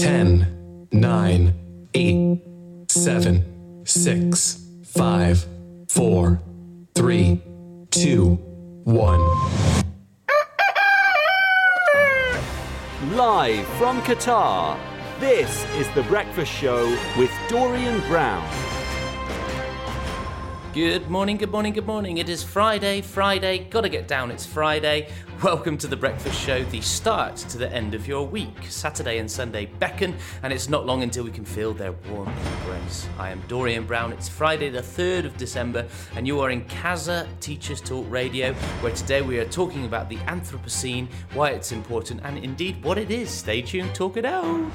10, 9, 8, 7, 6, 5, 4, 3, 2, 1. Live from Qatar, this is The Breakfast Show with Dorian Brown. Good morning, good morning, good morning. It is Friday, Friday, gotta get down, it's Friday. Welcome to the Breakfast Show, the start to the end of your week. Saturday and Sunday beckon, and it's not long until we can feel their warm embrace. I am Dorian Brown, it's Friday, the 3rd of December, and you are in Casa Teachers Talk Radio, where today we are talking about the Anthropocene, why it's important, and indeed what it is. Stay tuned, talk it out.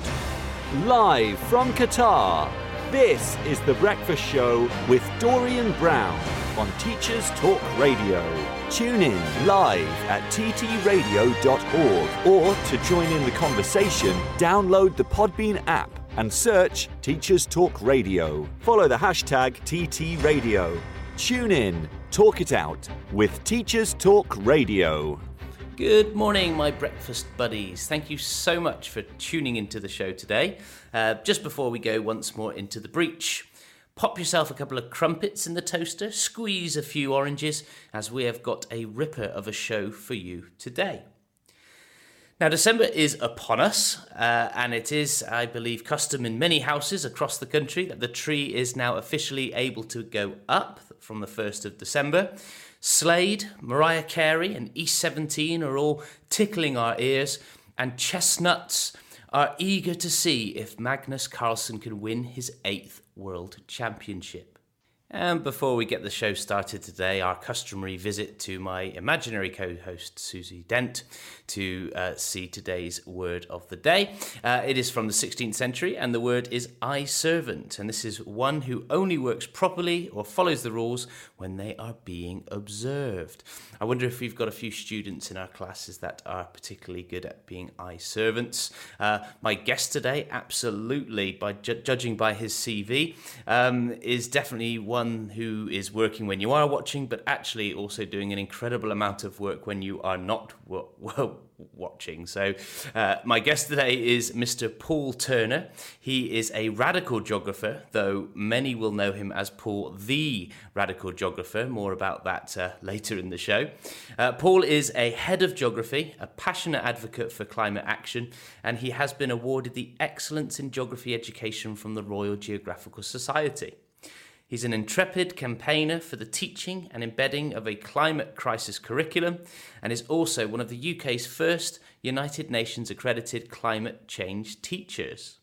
Live from Qatar, this is The Breakfast Show with Dorian Brown on Teachers Talk Radio. Tune in live at ttradio.org or to join in the conversation, download the Podbean app and search Teachers Talk Radio. Follow the hashtag TTRadio. Tune in, talk it out with Teachers Talk Radio. Good morning, my breakfast buddies. Thank you so much for tuning into the show today. Uh, just before we go once more into the breach, pop yourself a couple of crumpets in the toaster, squeeze a few oranges, as we have got a ripper of a show for you today. Now, December is upon us, uh, and it is, I believe, custom in many houses across the country that the tree is now officially able to go up from the 1st of December. Slade, Mariah Carey, and E17 are all tickling our ears, and chestnuts are eager to see if Magnus Carlsen can win his eighth World Championship. And before we get the show started today, our customary visit to my imaginary co host, Susie Dent, to uh, see today's word of the day. Uh, it is from the 16th century, and the word is eye servant. And this is one who only works properly or follows the rules when they are being observed. I wonder if we've got a few students in our classes that are particularly good at being eye servants. Uh, my guest today, absolutely, by ju- judging by his CV, um, is definitely one who is working when you are watching, but actually also doing an incredible amount of work when you are not watching. So, uh, my guest today is Mr. Paul Turner. He is a radical geographer, though many will know him as Paul the Radical Geographer. More about that uh, later in the show. Uh, Paul is a head of geography, a passionate advocate for climate action, and he has been awarded the Excellence in Geography Education from the Royal Geographical Society. He's an intrepid campaigner for the teaching and embedding of a climate crisis curriculum and is also one of the UK's first United Nations accredited climate change teachers.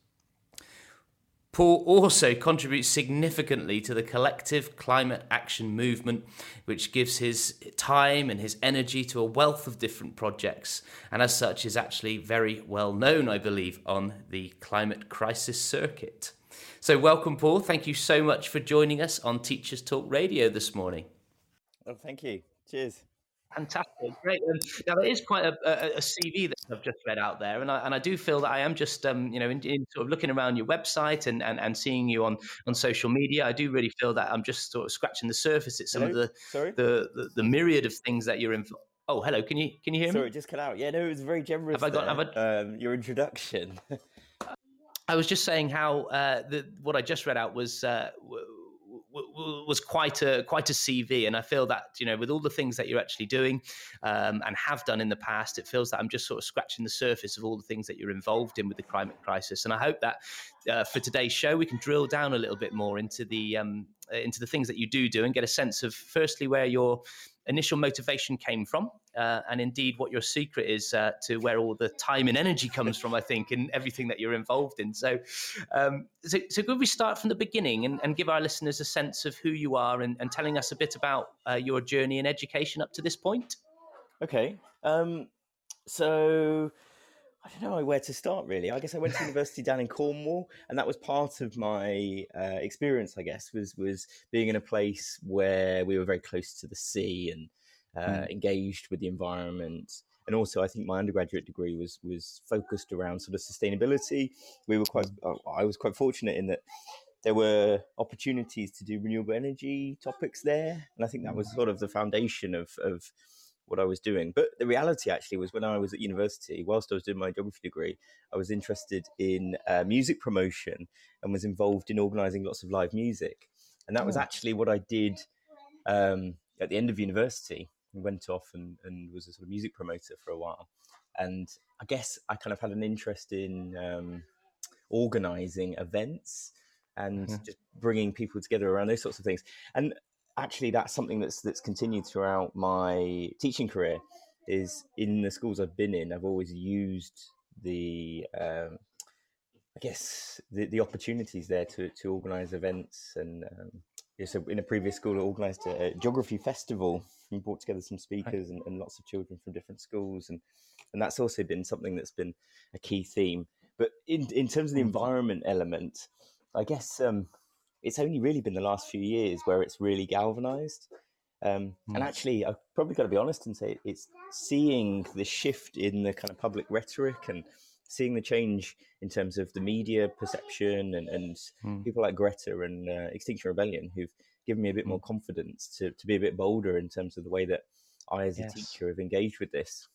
Paul also contributes significantly to the collective climate action movement, which gives his time and his energy to a wealth of different projects, and as such is actually very well known, I believe, on the climate crisis circuit. So, welcome, Paul. Thank you so much for joining us on Teachers Talk Radio this morning. Oh, thank you. Cheers. Fantastic, great. Um, now there is quite a, a, a, CV that I've just read out there, and I, and I do feel that I am just, um, you know, in, in, sort of looking around your website and, and, and seeing you on, on social media. I do really feel that I'm just sort of scratching the surface. at some hello? of the, Sorry? the, the the myriad of things that you're involved. Oh, hello. Can you can you hear Sorry, me? it just cut out. Yeah, no, it was very generous. Have I got- there, have I- um, your introduction? I was just saying how uh, the, what I just read out was uh, w- w- was quite a quite a CV, and I feel that you know with all the things that you're actually doing um, and have done in the past, it feels that I'm just sort of scratching the surface of all the things that you're involved in with the climate crisis. And I hope that uh, for today's show we can drill down a little bit more into the um, into the things that you do do and get a sense of firstly where your initial motivation came from, uh, and indeed what your secret is uh, to where all the time and energy comes from. I think in everything that you're involved in. So, um, so, so could we start from the beginning and, and, give our listeners a sense of who you are and, and telling us a bit about uh, your journey in education up to this point? okay. Um, so I don't know where to start really. I guess I went to university down in Cornwall, and that was part of my uh, experience. I guess was was being in a place where we were very close to the sea and uh, Mm. engaged with the environment. And also, I think my undergraduate degree was was focused around sort of sustainability. We were quite. uh, I was quite fortunate in that there were opportunities to do renewable energy topics there, and I think that was sort of the foundation of of what I was doing. But the reality actually was when I was at university, whilst I was doing my geography degree, I was interested in uh, music promotion and was involved in organising lots of live music. And that was Oh. actually what I did um, at the end of university. I went off and, and was a sort of music promoter for a while. And I guess I kind of had an interest in um, organising events and Mhm. just bringing people together around those sorts of things. And actually, that's something that's that's continued throughout my teaching career. Is in the schools I've been in, I've always used the um, I guess the, the opportunities there to, to organise events and um, yeah, so in a previous school I organised a, a geography festival and brought together some speakers and, and lots of children from different schools and and that's also been something that's been a key theme. But in in terms of the Mm. environment element, I guess um, it's only really been the last few years where it's really galvanised. Um, And Mm. actually, I've probably got to be honest and say it's seeing the shift in the kind of public rhetoric and seeing the change in terms of the media perception and, and Mm. people like Greta and uh, Extinction Rebellion who've given me a bit more confidence to, to be a bit bolder in terms of the way that I, as a teacher, have engaged with this.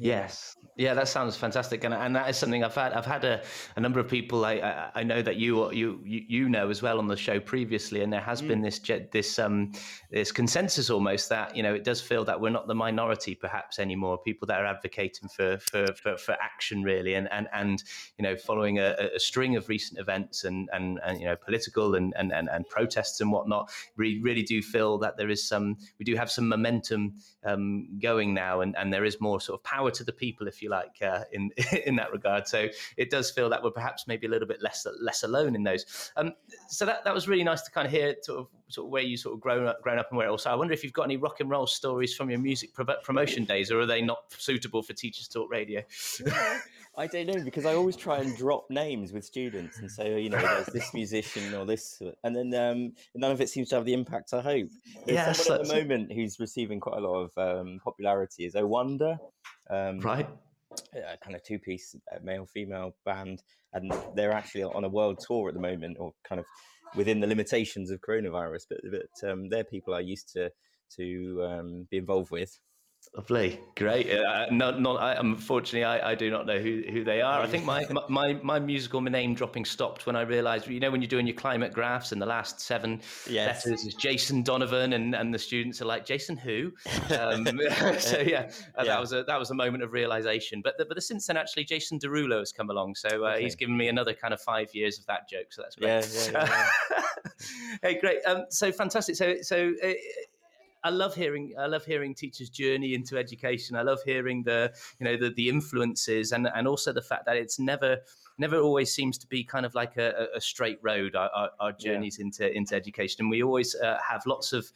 Yes, yeah, that sounds fantastic, and and that is something I've had. I've had a, a number of people I, I I know that you you you know as well on the show previously, and there has been this this um this consensus almost that you know it does feel that we're not the minority perhaps anymore. People that are advocating for for for, for action really, and and and you know following a, a string of recent events and and, and you know political and, and and and protests and whatnot, we really do feel that there is some we do have some momentum um, going now, and, and there is more sort of power to the people, if you like, uh, in in that regard. So it does feel that we're perhaps maybe a little bit less less alone in those. Um, so that that was really nice to kind of hear sort of sort of where you sort of grown up grown up and where. Also, I wonder if you've got any rock and roll stories from your music pro- promotion days, or are they not suitable for Teachers Talk Radio? I don't know because I always try and drop names with students and say, you know, there's this musician or this, and then um, none of it seems to have the impact I hope. There's Yes, someone at the moment who's receiving quite a lot of um, popularity is Owanda, um, right. a kind of two-piece uh, male-female band, and they're actually on a world tour at the moment, or kind of within the limitations of coronavirus. But but um, they're people I used to to um, be involved with. Lovely, great. Uh, not, not. I, unfortunately, I, I do not know who, who they are. I think my, my- my musical name dropping stopped when I realised. You know, when you're doing your climate graphs, and the last seven Yes. letters is Jason Donovan, and, and the students are like Jason who. Um, so yeah, uh, Yeah. that was a that was a moment of realisation. But the, but since then, actually, Jason Derulo has come along, so uh, he's given me another kind of five years of that joke. So that's great. Yeah, yeah, yeah, hey, great. Um, so fantastic. So so. Uh, I love hearing I love hearing teachers' journey into education. I love hearing the you know the, the influences and and also the fact that it's never never always seems to be kind of like a, a straight road our, our, our journeys into into education. And we always uh, have lots of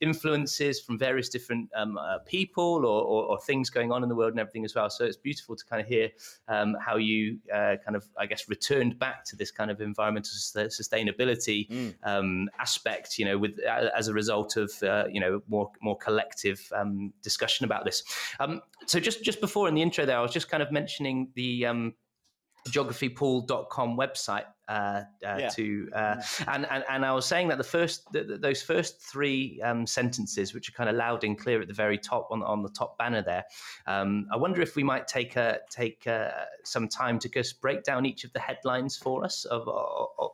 influences from various different um, uh, people or, or, or things going on in the world and everything as well. So it's beautiful to kind of hear um, how you uh, kind of I guess returned back to this kind of environmental sustainability Mm. um, aspect you know with as a result of uh, you know more more collective um, discussion about this. Um, so just just before in the intro there I was just kind of mentioning the um, geographypool.com website uh, uh, Yeah. to uh, and, and and I was saying that the first th th- those first three um, sentences which are kind of loud and clear at the very top on on the top banner there um, I wonder if we might take uh, take uh, some time to just break down each of the headlines for us of, of, of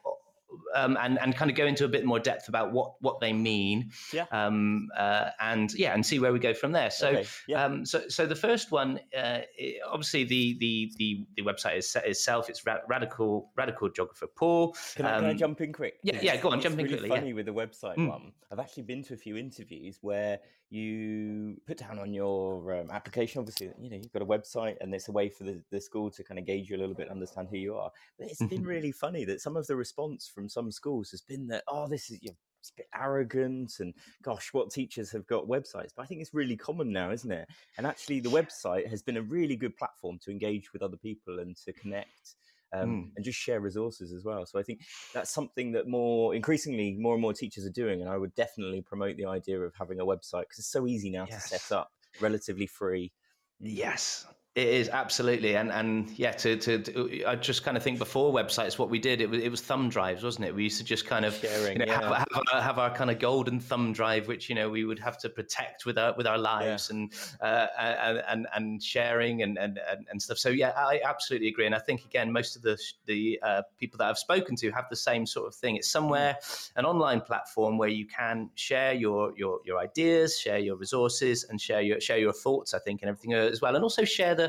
um, and and kind of go into a bit more depth about what what they mean Yeah. um, uh, and yeah and see where we go from there so Okay, yeah. um, so, so the first one, uh, obviously, the the the, the website is, itself. It's ra- radical radical geographer Paul. Can I, can I Um, jump in quick? yeah, yeah, go on, It's jump in really quickly, yeah. Funny with the website Mm. one. I've actually been to a few interviews where you put down on your um, application, obviously, you know, you've got a website and it's a way for the, the school to kind of gauge you a little bit, understand who you are. But it's been Mhm. really funny that some of the response from some schools has been that, oh, this is you know, it's a bit arrogant and gosh, what teachers have got websites. But I think it's really common now, isn't it? And actually, the website has been a really good platform to engage with other people and to connect um, Mm. and just share resources as well. So I think that's something that more increasingly more and more teachers are doing, and I would definitely promote the idea of having a website because it's so easy now Yes. to set up, relatively free. Yes. It is absolutely, and and yeah, to, to, to, I just kind of think before websites, what we did it was it was thumb drives, wasn't it? We used to just kind of Sharing, you know, yeah. have, have, our, have our kind of golden thumb drive, which you know we would have to protect with our with our lives Yeah. and, uh, and and and sharing and, and and stuff. So yeah, I absolutely agree, and I think again, most of the the uh, people that I've spoken to have the same sort of thing. It's somewhere an online platform where you can share your your your ideas, share your resources, and share your share your thoughts. I think and everything as well, and also share the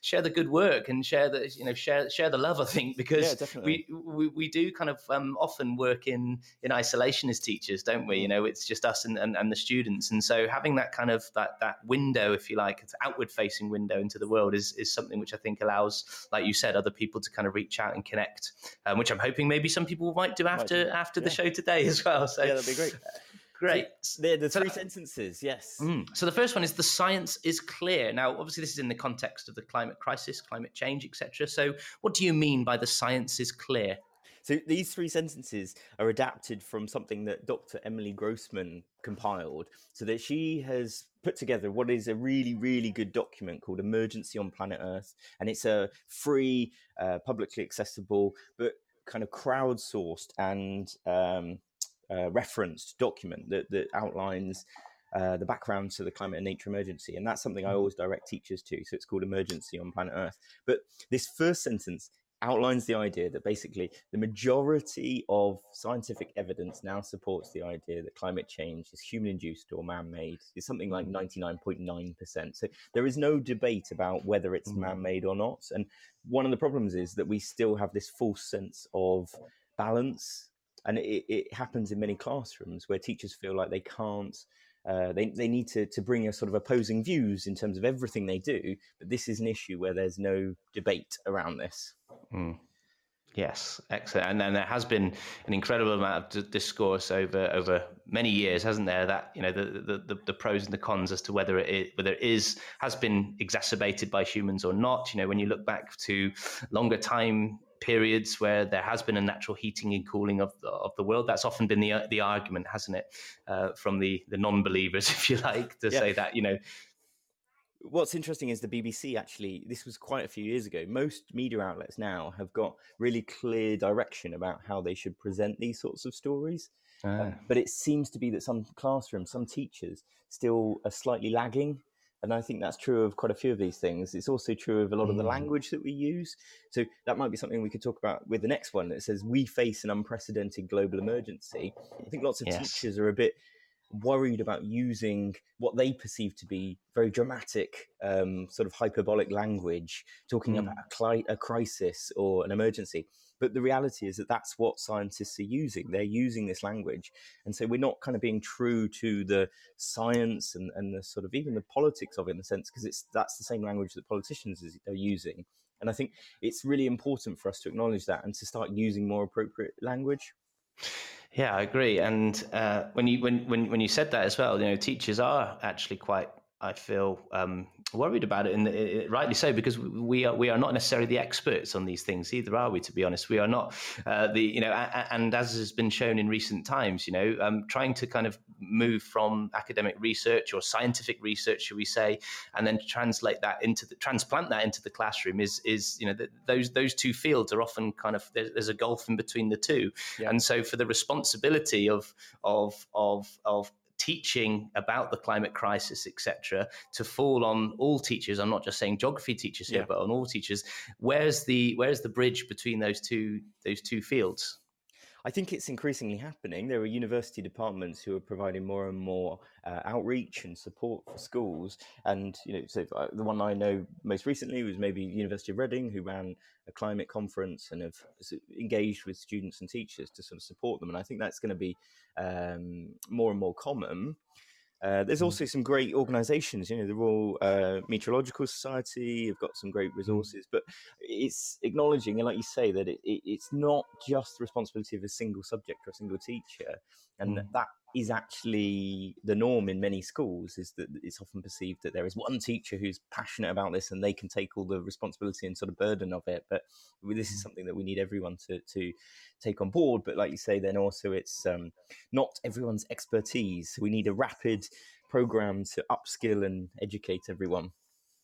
share the good work and share the you know share share the love. I think because Yeah, we, we we do kind of um, often work in in isolation as teachers, don't we? You know, it's just us and, and, and the students, and so having that kind of that that window, if you like, it's outward facing window into the world is is something which I think allows, like you said, other people to kind of reach out and connect, um, which I'm hoping maybe some people might do after do, after the show today as well. So Yeah, that'd be great. Great. They're the three sentences. Yes. Mm. So the first one is the science is clear. Now, obviously, this is in the context of the climate crisis, climate change, etc. So, what do you mean by the science is clear? So these three sentences are adapted from something that Dr. Emily Grossman compiled, so that she has put together what is a really, really good document called Emergency on Planet Earth, and it's a free, uh, publicly accessible, but kind of crowdsourced and um, uh, referenced document that that outlines. Uh, the background to the climate and nature emergency, and that's something I always direct teachers to. So it's called Emergency on Planet Earth. But this first sentence outlines the idea that basically the majority of scientific evidence now supports the idea that climate change is human induced or man made. It's something like 99.9%. So there is no debate about whether it's man made or not. And one of the problems is that we still have this false sense of balance. And it, it happens in many classrooms where teachers feel like they can't. Uh, they, they need to, to bring a sort of opposing views in terms of everything they do, but this is an issue where there's no debate around this. Yes, excellent. And then there has been an incredible amount of discourse over over many years, hasn't there? That you know the the, the, the pros and the cons as to whether it is, whether it is has been exacerbated by humans or not. You know, when you look back to longer time periods where there has been a natural heating and cooling of the, of the world, that's often been the the argument, hasn't it, uh, from the the non-believers, if you like, to Yeah. say that you know What's interesting is the BBC actually, this was quite a few years ago. Most media outlets now have got really clear direction about how they should present these sorts of stories. Um, but it seems to be that some classrooms, some teachers still are slightly lagging. And I think that's true of quite a few of these things. It's also true of a lot of the language that we use. So that might be something we could talk about with the next one that says, We face an unprecedented global emergency. I think lots of Yes. teachers are a bit worried about using what they perceive to be very dramatic, um, sort of hyperbolic language, talking about a, cli- a crisis or an emergency. But the reality is that that's what scientists are using. They're using this language. And so we're not kind of being true to the science and, and the sort of even the politics of it in a sense, because it's that's the same language that politicians is, are using. And I think it's really important for us to acknowledge that and to start using more appropriate language. Yeah, I agree. And uh, when you when, when when you said that as well, you know, teachers are actually quite, I feel, um, worried about it, and it, it- rightly so, because we are we are not necessarily the experts on these things either, are we? To be honest, we are not uh, the you know, a, a- and as has been shown in recent times, you know, um, trying to kind of move from academic research or scientific research, should we say, and then translate that into the transplant that into the classroom is is you know th those those two fields are often kind of there's, there's a gulf in between the two, and so for the responsibility of of of of teaching about the climate crisis, etc., to fall on all teachers. I'm not just saying geography teachers here, Yeah. but on all teachers. Where's the where's the bridge between those two those two fields? I think it's increasingly happening. There are university departments who are providing more and more uh, outreach and support for schools. And you know, so uh, the one I know most recently was maybe University of Reading, who ran a climate conference and have engaged with students and teachers to sort of support them. And I think that's going to be um, more and more common. Uh, there's also some great organisations, you know, the Royal uh, Meteorological Society have got some great resources, but it's acknowledging, and like you say, that it, it, it's not just the responsibility of a single subject or a single teacher, and that that is actually the norm in many schools. Is that it's often perceived that there is one teacher who's passionate about this and they can take all the responsibility and sort of burden of it. But this is something that we need everyone to to take on board. But like you say, then also it's um, not everyone's expertise. We need a rapid program to upskill and educate everyone.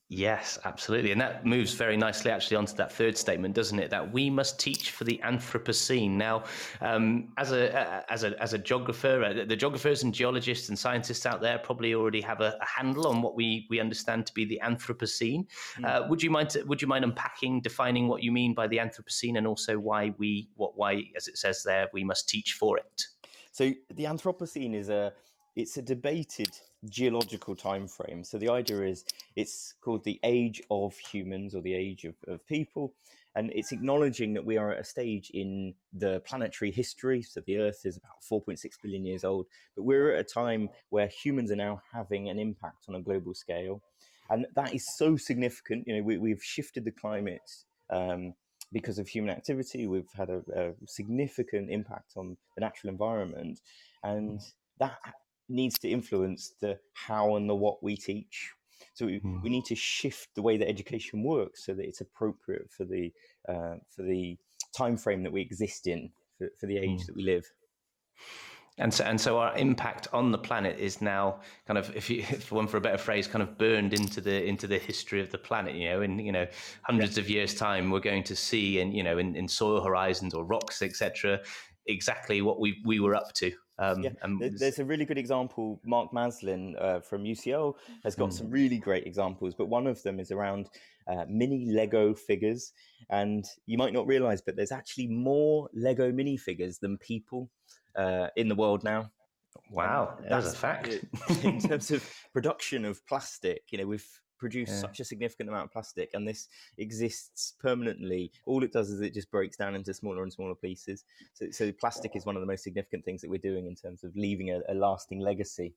Yes, absolutely. And that moves very nicely actually onto that third statement, doesn't it? That we must teach for the Anthropocene. Now, um, as a as a as a geographer, uh, the geographers and geologists and scientists out there probably already have a, a handle on what we we understand to be the Anthropocene. Mm. Uh, would you mind would you mind unpacking, defining what you mean by the Anthropocene and also why we what why as it says there we must teach for it? So the Anthropocene is a it's a debated geological time frame. So the idea is it's called the age of humans or the age of, of people. And it's acknowledging that we are at a stage in the planetary history. So the Earth is about 4.6 billion years old, but we're at a time where humans are now having an impact on a global scale. And that is so significant. You know, we, have shifted the climate um, because of human activity. We've had a, a significant impact on the natural environment. And that needs to influence the how and the what we teach. So we, mm. we need to shift the way that education works so that it's appropriate for the uh, for the time frame that we exist in, for, for the age mm. that we live. And so, and so our impact on the planet is now kind of, if you, for one for a better phrase, kind of burned into the into the history of the planet. You know, in you know hundreds yeah. of years' time, we're going to see, in you know, in, in soil horizons or rocks, etc., exactly what we we were up to. Um, yeah, there's a really good example. Mark Maslin uh, from UCL has got mm. some really great examples, but one of them is around uh, mini Lego figures. And you might not realize, but there's actually more Lego minifigures than people uh, in the world now. Wow, that's a fact. in terms of production of plastic, you know, we've produce yeah. such a significant amount of plastic and this exists permanently all it does is it just breaks down into smaller and smaller pieces so, so plastic is one of the most significant things that we're doing in terms of leaving a, a lasting legacy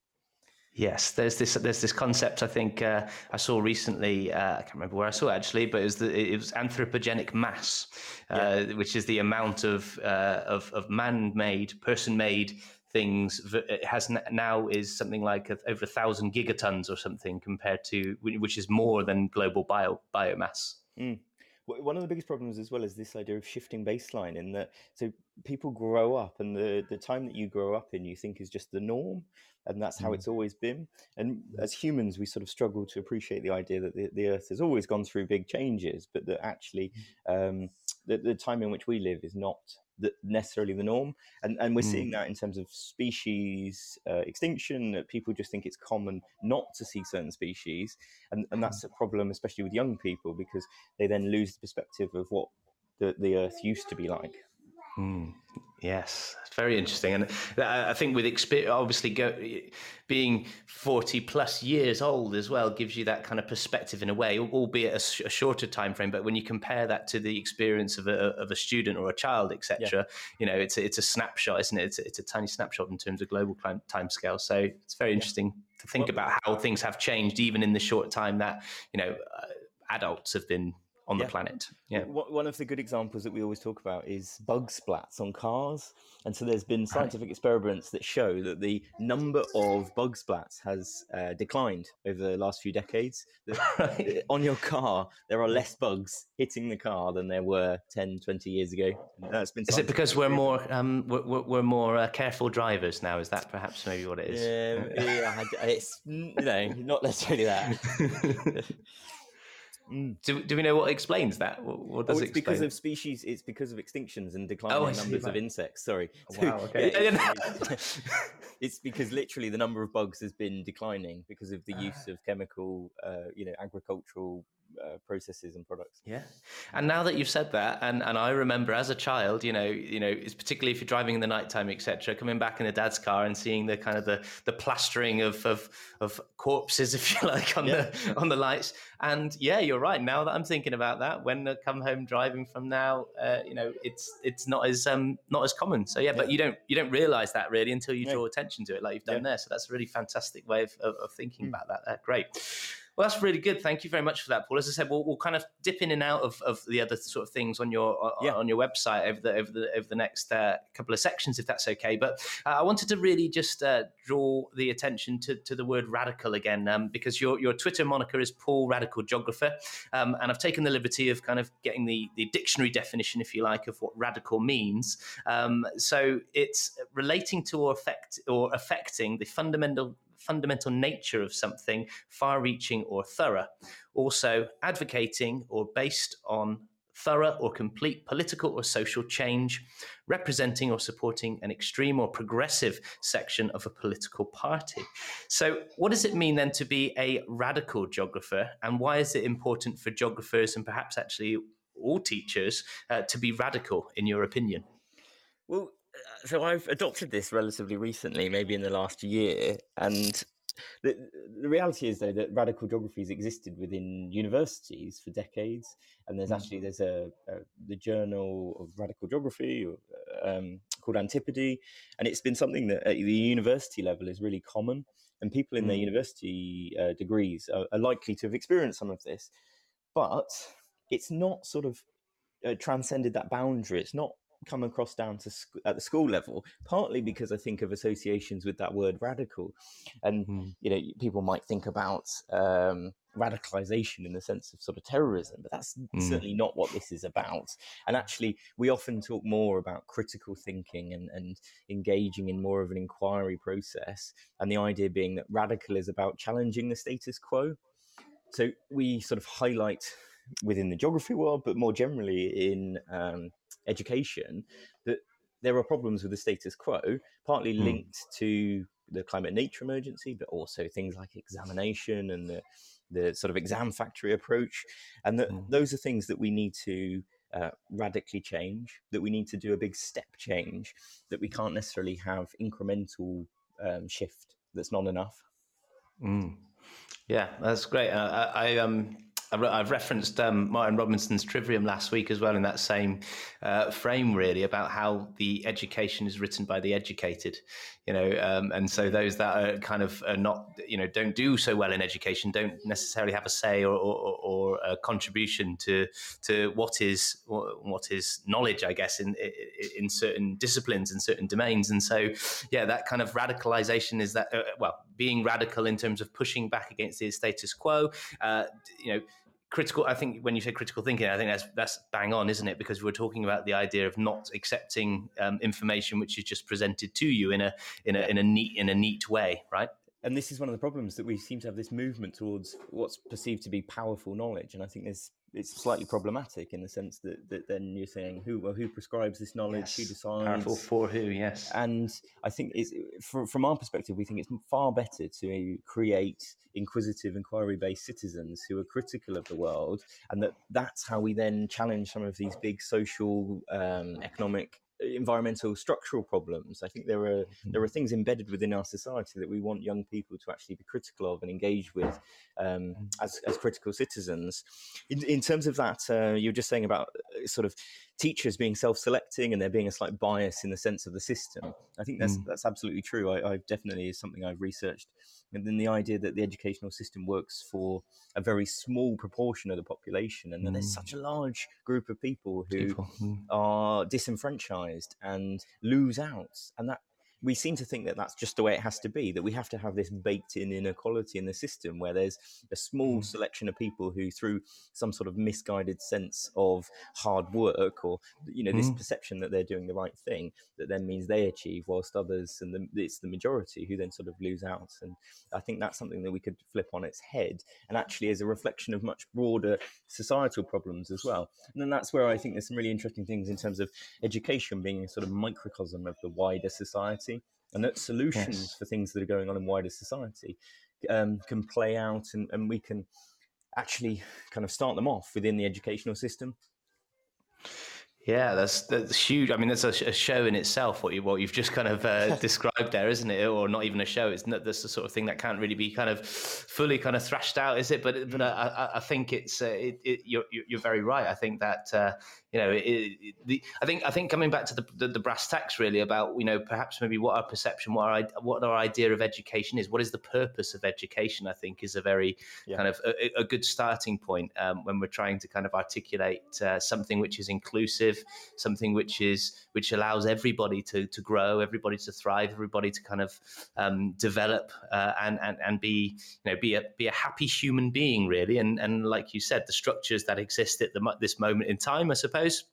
Yes, there's this there's this concept I think uh, I saw recently. Uh, I can't remember where I saw it actually, but it was the, it was anthropogenic mass, uh, yeah. which is the amount of uh, of, of man-made, person-made things it has now is something like over a thousand gigatons or something compared to which is more than global bio biomass. Mm. One of the biggest problems as well is this idea of shifting baseline in that so people grow up and the, the time that you grow up in you think is just the norm and that's how mm. it's always been. And as humans, we sort of struggle to appreciate the idea that the, the earth has always gone through big changes, but that actually mm. um, the, the time in which we live is not the, necessarily the norm. And, and we're mm. seeing that in terms of species uh, extinction, that people just think it's common not to see certain species. And, and that's a problem, especially with young people, because they then lose the perspective of what the, the earth used to be like. Mm. Yes, it's very interesting, and I think with experience, obviously, go, being forty plus years old as well gives you that kind of perspective in a way, albeit a, sh- a shorter time frame. But when you compare that to the experience of a, of a student or a child, etc., yeah. you know, it's a, it's a snapshot, isn't it? It's a, it's a tiny snapshot in terms of global time scale. So it's very interesting yeah. to think well, about how things have changed, even in the short time that you know uh, adults have been on yeah. the planet. Yeah. One of the good examples that we always talk about is bug splats on cars. And so there's been scientific right. experiments that show that the number of bug splats has uh, declined over the last few decades. Right. On your car, there are less bugs hitting the car than there were 10, 20 years ago. That's been is it because we're more um, we're, we're more uh, careful drivers now? Is that perhaps maybe what it is? Yeah, yeah it's you know not necessarily that. Mm. Do, do we know what explains that? What, what does oh, it's it because of species. It's because of extinctions and declining oh, numbers of insects. Sorry. Oh, wow. Okay. Yeah, it's, it's, because literally the number of bugs has been declining because of the use of chemical, uh, you know, agricultural uh, processes and products. Yeah, and now that you've said that, and, and I remember as a child, you know, you know, it's particularly if you're driving in the nighttime, etc., coming back in a dad's car and seeing the kind of the the plastering of of, of corpses, if you like, on yeah. the on the lights. And yeah, you're right. Now that I'm thinking about that, when I come home driving from now, uh, you know, it's it's not as um not as common. So yeah, yeah. but you don't you don't realize that really until you draw attention to it, like you've done there. So that's a really fantastic way of, of, of thinking mm. about that. Uh, great. Well, that's really good. Thank you very much for that, Paul. As I said, we'll, we'll kind of dip in and out of, of the other sort of things on your on, yeah. on your website over the over the over the next uh, couple of sections, if that's okay. But uh, I wanted to really just uh, draw the attention to, to the word radical again, um, because your your Twitter moniker is Paul Radical Geographer, um, and I've taken the liberty of kind of getting the the dictionary definition, if you like, of what radical means. Um, so it's relating to or affect or affecting the fundamental fundamental nature of something, far reaching or thorough. Also, advocating or based on thorough or complete political or social change, representing or supporting an extreme or progressive section of a political party. So, what does it mean then to be a radical geographer, and why is it important for geographers and perhaps actually all teachers uh, to be radical, in your opinion? Well, so I've adopted this relatively recently, maybe in the last year, and the, the reality is though that radical geographies existed within universities for decades and there's mm. actually there's a, a, the journal of radical geography um, called antipodes and it's been something that at the university level is really common and people in mm. their university uh, degrees are, are, likely to have experienced some of this but it's not sort of uh, transcended that boundary it's not come across down to sc- at the school level partly because i think of associations with that word radical and mm. you know people might think about um, radicalization in the sense of sort of terrorism but that's mm. certainly not what this is about and actually we often talk more about critical thinking and, and engaging in more of an inquiry process and the idea being that radical is about challenging the status quo so we sort of highlight within the geography world but more generally in um, education that there are problems with the status quo, partly mm. linked to the climate nature emergency, but also things like examination and the, the sort of exam factory approach. And that mm. those are things that we need to uh, radically change, that we need to do a big step change, that we can't necessarily have incremental um, shift that's not enough. Mm. Yeah, that's great. Uh, I, I um I've referenced um, Martin Robinson's Trivium last week as well in that same uh, frame, really, about how the education is written by the educated, you know, um, and so those that are kind of are not, you know, don't do so well in education don't necessarily have a say or, or, or a contribution to to what is what is knowledge, I guess, in in certain disciplines and certain domains, and so yeah, that kind of radicalization is that uh, well, being radical in terms of pushing back against the status quo, uh, you know critical i think when you say critical thinking i think that's that's bang on isn't it? Because we're talking about the idea of not accepting um, information which is just presented to you in a in a in a neat in a neat way right? And this is one of the problems that we seem to have this movement towards what's perceived to be powerful knowledge. And i think there's it's slightly problematic in the sense that, that then you're saying who well who prescribes this knowledge yes. who decides powerful for who yes and i think it's from, from our perspective we think it's far better to create inquisitive inquiry based citizens who are critical of the world and that that's how we then challenge some of these big social um, economic environmental structural problems. I think there are there are mm-hmm. things embedded within our society that we want young people to actually be critical of and engage with um, mm. as as critical citizens. In, in terms of that, uh, you were just saying about uh, sort of teachers being self-selecting and there being a slight bias in the sense of the system. I think that's mm. that's absolutely true. I, I definitely is something I've researched and then the idea that the educational system works for a very small proportion of the population, and then mm. there's such a large group of people who people. Mm. are disenfranchised and lose out, and that we seem to think that that's just the way it has to be that we have to have this baked in inequality in the system where there's a small mm. selection of people who through some sort of misguided sense of hard work or you know this mm. perception that they're doing the right thing that then means they achieve whilst others and the, it's the majority who then sort of lose out and i think that's something that we could flip on its head and actually is a reflection of much broader societal problems as well and then that's where i think there's some really interesting things in terms of education being a sort of microcosm of the wider society society and that solutions yes. for things that are going on in wider society um, can play out and, and we can actually kind of start them off within the educational system yeah, that's that's huge. I mean, that's a, a show in itself. What you what you've just kind of uh, described there, isn't it? Or not even a show. It's not that's the sort of thing that can't really be kind of fully kind of thrashed out, is it? But but mm. I, I think it's uh, it, it, you're you're very right. I think that uh, you know, it, it, the, I think I think coming back to the, the, the brass tacks really about you know perhaps maybe what our perception, what our what our idea of education is, what is the purpose of education? I think is a very yeah. kind of a, a, good starting point um, when we're trying to kind of articulate uh, something which is inclusive, something which is which allows everybody to to grow, everybody to thrive, everybody to kind of um, develop uh, and and and be you know be a be a happy human being really. And and like you said, the structures that exist at the, this moment in time, I suppose suppose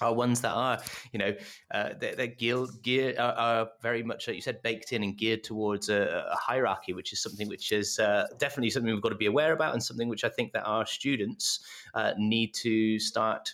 are ones that are, you know, uh, they're, they're geared, are, are, very much, like you said, baked in and geared towards a, a hierarchy, which is something which is uh, definitely something we've got to be aware about, and something which I think that our students uh, need to start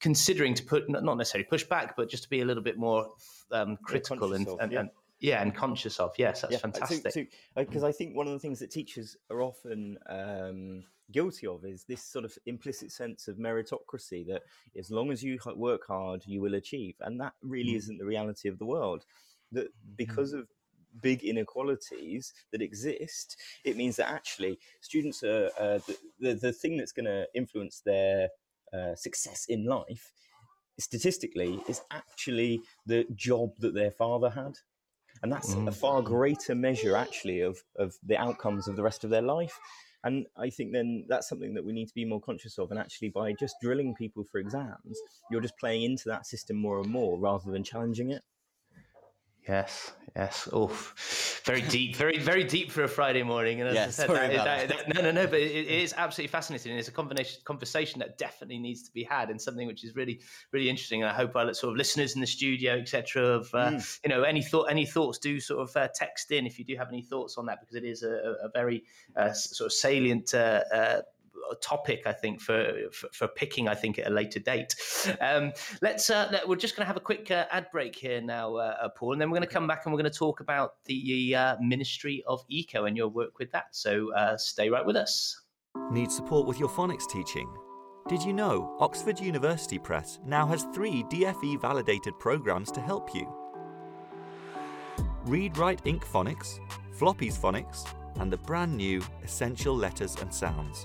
considering to put not necessarily push back, but just to be a little bit more um, critical and, of, and, yeah. and, yeah, and conscious of. Yes, that's yeah. fantastic. Because uh, I think one of the things that teachers are often um, guilty of is this sort of implicit sense of meritocracy that as long as you work hard, you will achieve, and that really mm. isn't the reality of the world. That mm-hmm. because mm. of big inequalities that exist, it means that actually students are uh, the, the, the thing that's going to influence their uh, success in life statistically is actually the job that their father had and that's mm. a far greater measure actually of of the outcomes of the rest of their life and i think then that's something that we need to be more conscious of. And actually by just drilling people for exams you're just playing into that system more and more rather than challenging it. Yes, yes. Oh, very deep, very, very deep for a Friday morning. And as yeah, I said, that, that, that, no, no, no. But it, it is absolutely fascinating. It's a combination conversation that definitely needs to be had, and something which is really, really interesting. And I hope our sort of listeners in the studio, etc., of uh, mm. you know, any thought, any thoughts, do sort of uh, text in if you do have any thoughts on that, because it is a, a very uh, sort of salient uh, topic, I think, for, for, for picking, I think, at a later date. Um, let's, uh, let, we're just going to have a quick uh, ad break here now, uh, uh Paul, and then we're going to come back and we're going to talk about the uh, Ministry of Eco and your work with that. So uh, stay right with us. Need support with your phonics teaching? Did you know Oxford University Press now has three DFE validated programs to help you? Read Write Inc. Phonics, Floppy's Phonics, and the brand new Essential Letters and Sounds.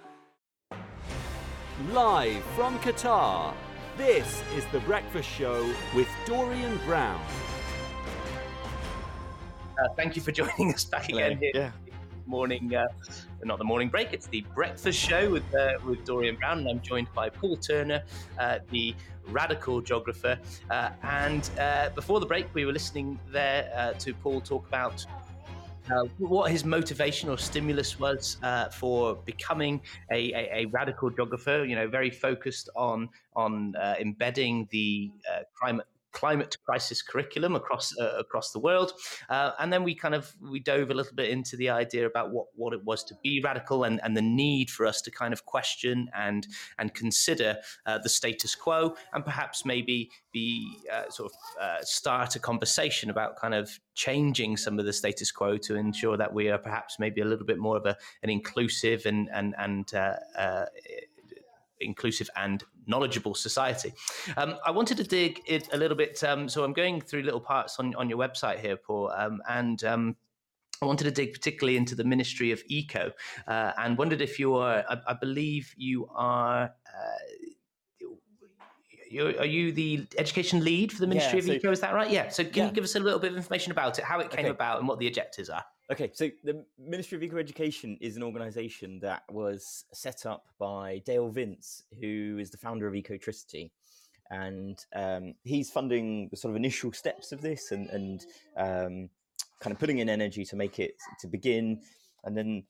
Live from Qatar, this is The Breakfast Show with Dorian Brown. Uh, thank you for joining us back again here. Yeah. Morning, uh, not the morning break. It's the breakfast show with uh, with Dorian Brown, and I'm joined by Paul Turner, uh, the radical geographer. Uh, and uh, before the break, we were listening there to Paul talk about uh, what his motivation or stimulus was uh, for becoming a, a, a, radical geographer. You know, very focused on on uh, embedding the uh, climate climate crisis curriculum across uh, across the world, uh, and then we kind of we dove a little bit into the idea about what what it was to be radical and and the need for us to kind of question and and consider uh, the status quo and perhaps maybe be uh, sort of uh, start a conversation about kind of changing some of the status quo to ensure that we are perhaps maybe a little bit more of a an inclusive and and and uh, inclusive and knowledgeable society. Um, I wanted to dig it a little bit. Um, so I'm going through little parts on, on your website here, Paul, um, and um, I wanted to dig particularly into the Ministry of Eco uh, and wondered if you are, I, I believe you are. Uh, you're, are you the education lead for the Ministry yeah, of so, Eco? Is that right? Yeah. So can yeah. you give us a little bit of information about it, how it came okay. about, and what the objectives are? Okay, so the Ministry of Eco Education is an organisation that was set up by Dale Vince, who is the founder of Ecotricity, and um, he's funding the sort of initial steps of this and and um, kind of putting in energy to make it to begin, and then.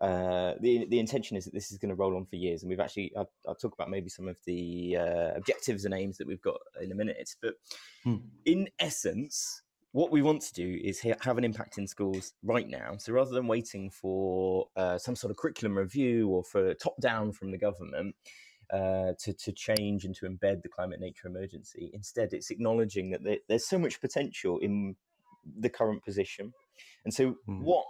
Uh, the the intention is that this is going to roll on for years, and we've actually I'll, I'll talk about maybe some of the uh, objectives and aims that we've got in a minute. But hmm. in essence, what we want to do is have an impact in schools right now. So rather than waiting for uh, some sort of curriculum review or for top down from the government uh, to, to change and to embed the climate nature emergency, instead it's acknowledging that there, there's so much potential in the current position. And so mm. what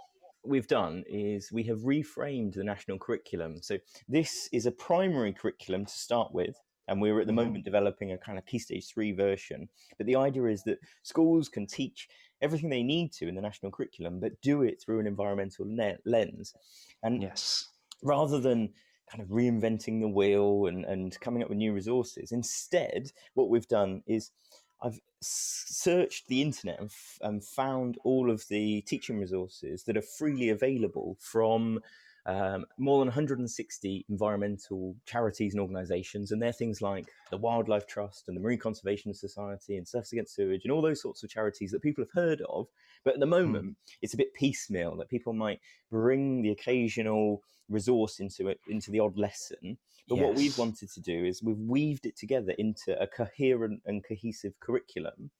we've done is we have reframed the national curriculum. So this is a primary curriculum to start with and we're at the mm-hmm. moment developing a kind of key stage three version. But the idea is that schools can teach everything they need to in the national curriculum, but do it through an environmental lens. And yes, rather than kind of reinventing the wheel and, and coming up with new resources. Instead, what we've done is I've searched the internet and, f- and, found all of the teaching resources that are freely available from um, more than 160 environmental charities and organizations. And they're things like the Wildlife Trust and the Marine Conservation Society and Surfers Against Sewage and all those sorts of charities that people have heard of. But at the hmm. moment, mm. it's a bit piecemeal that people might bring the occasional resource into it, into the odd lesson. But yes. what we've wanted to do is we've weaved it together into a coherent and cohesive curriculum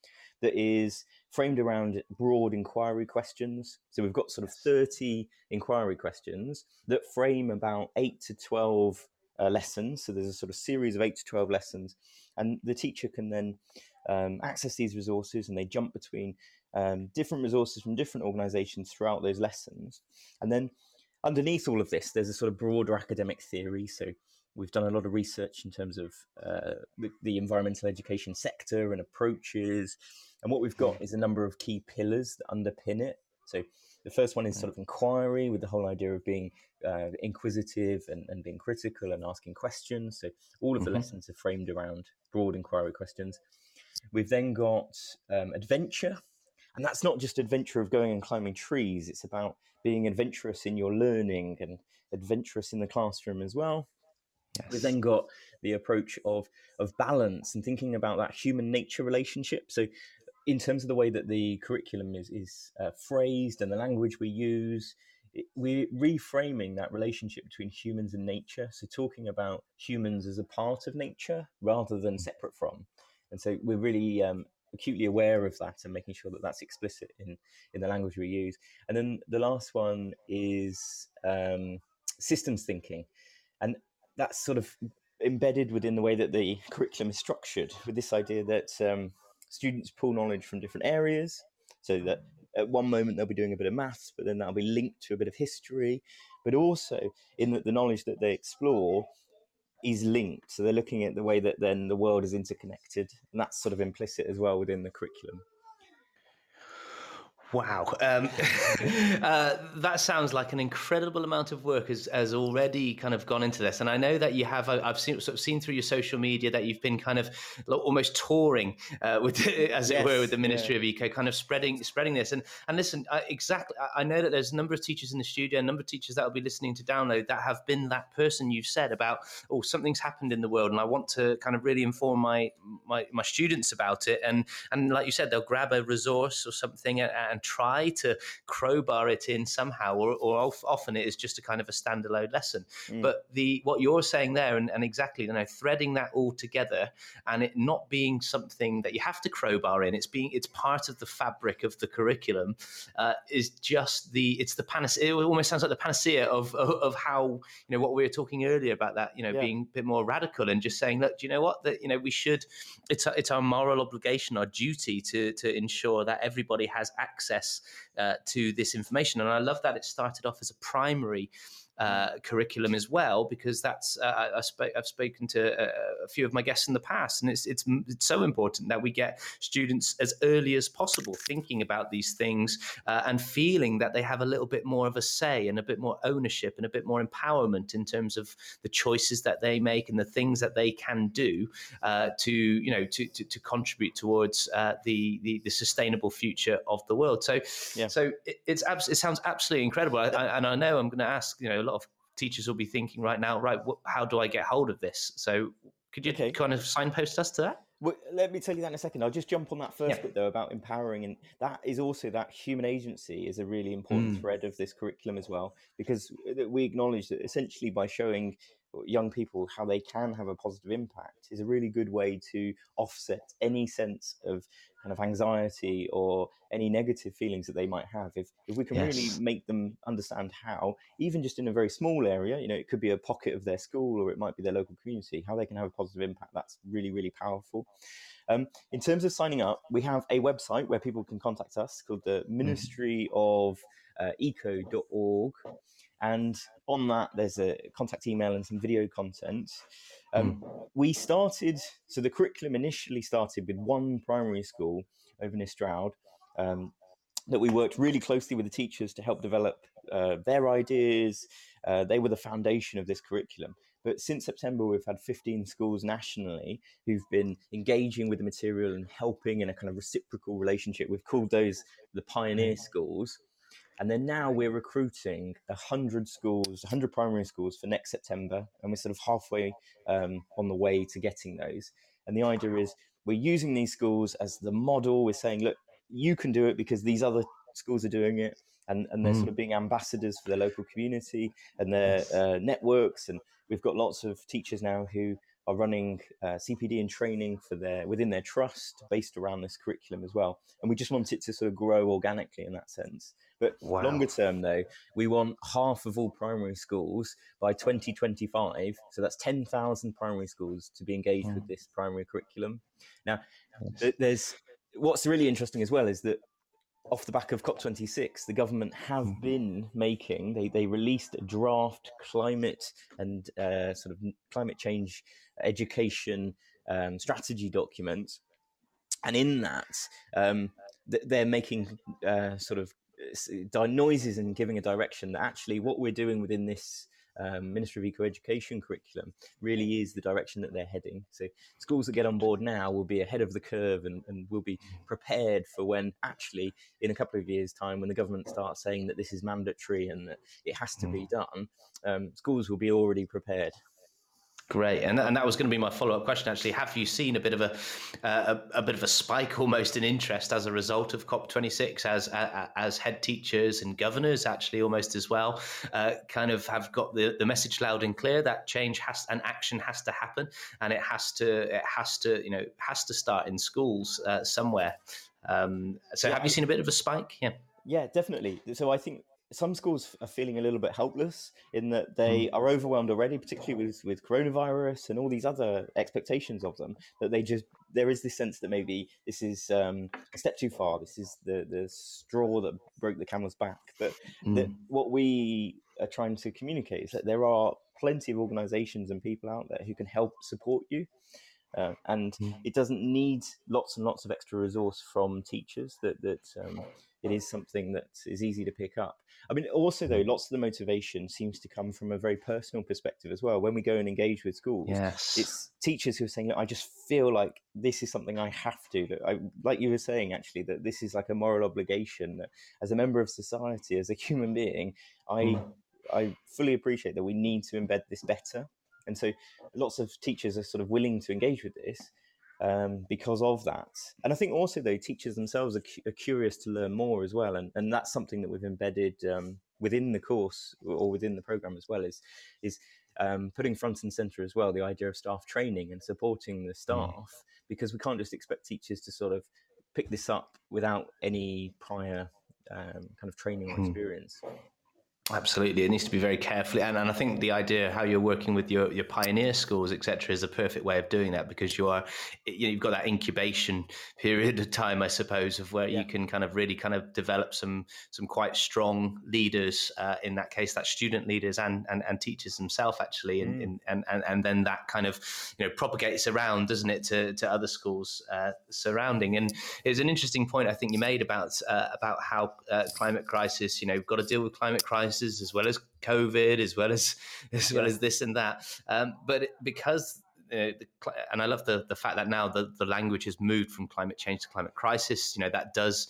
that is framed around broad inquiry questions. So we've got sort of 30 inquiry questions that frame about 8 to 12 uh, lessons. So there's a sort of series of 8 to 12 lessons. And the teacher can then um, access these resources and they jump between um, different resources from different organizations throughout those lessons. And then underneath all of this, there's a sort of broader academic theory. So we've done a lot of research in terms of uh, the, the, environmental education sector and approaches and what we've got is a number of key pillars that underpin it. So the first one is sort of inquiry, with the whole idea of being uh, inquisitive and, and, being critical and asking questions. So all of the mm-hmm. lessons are framed around broad inquiry questions. We've then got um, adventure, and that's not just adventure of going and climbing trees. It's about being adventurous in your learning and adventurous in the classroom as well. Yes. We've then got the approach of of balance and thinking about that human nature relationship. So in terms of the way that the curriculum is is uh, phrased and the language we use, it, we're reframing that relationship between humans and nature. So talking about humans as a part of nature rather than separate from, and so we're really um, acutely aware of that and making sure that that's explicit in in the language we use. And then the last one is um, systems thinking, and that's sort of embedded within the way that the curriculum is structured with this idea that um, students pull knowledge from different areas so that at one moment they'll be doing a bit of maths, but then that'll be linked to a bit of history, but also in that the knowledge that they explore is linked. So they're looking at the way that then the world is interconnected, and that's sort of implicit as well within the curriculum. Wow, um, uh, that sounds like an incredible amount of work has, has already kind of gone into this. And I know that you have. I've seen sort of seen through your social media that you've been kind of almost touring uh, with, as yes, it were, with the Ministry yeah. of Eco, kind of spreading spreading this. And and listen, uh, exactly. I know that there's a number of teachers in the studio, a number of teachers that will be listening to download that have been that person you've said about, oh, something's happened in the world, and I want to kind of really inform my my, my students about it. And and like you said, they'll grab a resource or something and, and try to crowbar it in somehow, or, or often it is just a kind of a standalone lesson. Mm. But the what you're saying there, and, and exactly, you know, threading that all together, and it not being something that you have to crowbar in, it's being it's part of the fabric of the curriculum, uh, is just the it's the panacea. It almost sounds like the panacea of, of, of how you know what we were talking earlier about that, you know, yeah. being a bit more radical and just saying, look, do you know what that you know we should it's it's our moral obligation, our duty to to ensure that everybody has access uh, to this information. And I love that it started off as a primary uh, curriculum as well, because that's uh, I sp- I've spoken to a, a, few of my guests in the past, and it's, it's it's so important that we get students as early as possible thinking about these things uh, and feeling that they have a little bit more of a say and a bit more ownership and a bit more empowerment in terms of the choices that they make and the things that they can do uh, to you know to to, to contribute towards uh, the, the, the sustainable future of the world. So yeah. so it, it's abs- it sounds absolutely incredible, I, I, and I know I'm going to ask you know lot of teachers will be thinking right now, right, how do I get hold of this? So could you okay. kind of signpost us to that? Well, let me tell you that in a second. I'll just jump on that first yeah. bit though about empowering, and that is also that human agency is a really important mm. thread of this curriculum as well, because we acknowledge that essentially by showing young people how they can have a positive impact is a really good way to offset any sense of kind of anxiety or any negative feelings that they might have if, if we can yes. really make them understand how even just in a very small area you know it could be a pocket of their school or it might be their local community how they can have a positive impact that's really really powerful um, in terms of signing up we have a website where people can contact us called the mm-hmm. ministry mm. of uh, eco.org and on that, there's a contact email and some video content. Um, mm. We started, so the curriculum initially started with one primary school over near Stroud. Um, that we worked really closely with the teachers to help develop uh, their ideas. Uh, they were the foundation of this curriculum. But since September, we've had 15 schools nationally who've been engaging with the material and helping in a kind of reciprocal relationship. We've called those the pioneer schools. And then now we're recruiting 100 schools, 100 primary schools for next September. And we're sort of halfway um, on the way to getting those. And the idea is we're using these schools as the model. We're saying, look, you can do it because these other schools are doing it. And, and they're mm. sort of being ambassadors for their local community and their uh, networks. And we've got lots of teachers now who are running uh, CPD and training for their within their trust based around this curriculum as well. And we just want it to sort of grow organically in that sense. But wow. longer term, though, we want half of all primary schools by 2025. So that's 10,000 primary schools to be engaged mm. with this primary curriculum. Now, there's what's really interesting as well is that off the back of COP26, the government have mm-hmm. been making, they, they released a draft climate and uh, sort of climate change education um, strategy document. And in that, um, they're making uh, sort of noises and giving a direction that actually what we're doing within this um, Ministry of Eco Education curriculum really is the direction that they're heading. So schools that get on board now will be ahead of the curve and, and will be prepared for when actually in a couple of years' time, when the government starts saying that this is mandatory and that it has to be mm. done, um, schools will be already prepared. Great, and and that was going to be my follow up question. Actually, have you seen a bit of a, uh, a, a bit of a spike almost in interest as a result of COP twenty six, as uh, as head teachers and governors actually almost as well, uh, kind of have got the, the message loud and clear that change has and action has to happen, and it has to it has to you know has to start in schools uh, somewhere. Um, so, yeah, have you seen a bit of a spike? Yeah. Yeah, definitely. So I think some schools are feeling a little bit helpless in that they mm. are overwhelmed already, particularly with, with coronavirus and all these other expectations of them. That they just there is this sense that maybe this is um, a step too far. This is the the straw that broke the camel's back. But mm. that what we are trying to communicate is that there are plenty of organisations and people out there who can help support you. Uh, and mm. it doesn't need lots and lots of extra resource from teachers that that um, it is something that is easy to pick up. I mean, also though, lots of the motivation seems to come from a very personal perspective as well. When we go and engage with schools, yes. it's teachers who are saying, "Look, I just feel like this is something I have to." Look, I, like you were saying, actually, that this is like a moral obligation. That as a member of society, as a human being, I mm. I fully appreciate that we need to embed this better. And so, lots of teachers are sort of willing to engage with this um, because of that. And I think also, though, teachers themselves are, cu- are, curious to learn more as well. And, and that's something that we've embedded um, within the course or within the program as well is, is um, putting front and center as well the idea of staff training and supporting the mm. staff mm. because we can't just expect teachers to sort of pick this up without any prior um, kind of training or hmm. experience. Absolutely, it needs to be very carefully, and, and I think the idea how you're working with your, your pioneer schools, etc., is a perfect way of doing that because you are you know, you've got that incubation period of time, I suppose, of where yeah. you can kind of really kind of develop some some quite strong leaders. Uh, in that case, that student leaders and and, and teachers themselves actually, and, mm. and and and then that kind of you know propagates around, doesn't it, to, to other schools uh, surrounding. And it was an interesting point I think you made about uh, about how uh, climate crisis, you know, we've got to deal with climate crisis as well as COVID, as well as as yeah. well as this and that. Um, but because uh, the, and I love the the fact that now the, the language has moved from climate change to climate crisis. You know that does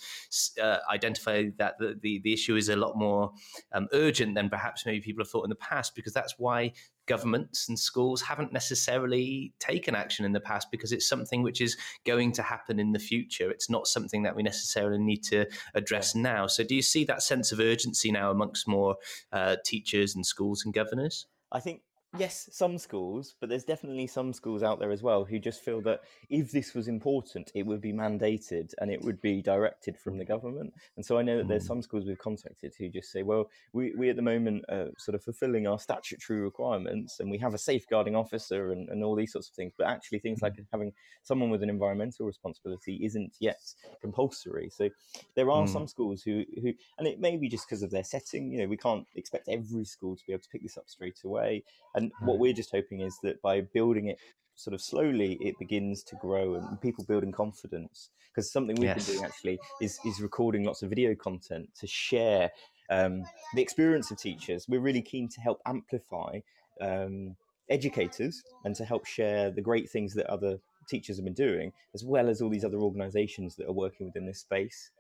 uh, identify that the, the, the issue is a lot more um, urgent than perhaps maybe people have thought in the past. Because that's why governments and schools haven't necessarily taken action in the past because it's something which is going to happen in the future. It's not something that we necessarily need to address now. So, do you see that sense of urgency now amongst more uh, teachers and schools and governors? I think yes, some schools, but there's definitely some schools out there as well who just feel that if this was important, it would be mandated and it would be directed from the government. And so I know that there's mm. some schools we've contacted who just say, well, we, we at the moment are sort of fulfilling our statutory requirements and we have a safeguarding officer and, and all these sorts of things. But actually, things like mm. having someone with an environmental responsibility isn't yet compulsory. So there are mm. some schools who, who, and it may be just because of their setting, you know, we can't expect every school to be able to pick this up straight away. And and what we're just hoping is that by building it sort of slowly it begins to grow and people building confidence. Because something we've yes. been doing actually is is recording lots of video content to share um, the experience of teachers. We're really keen to help amplify um, educators and to help share the great things that other teachers have been doing, as well as all these other organisations that are working within this space.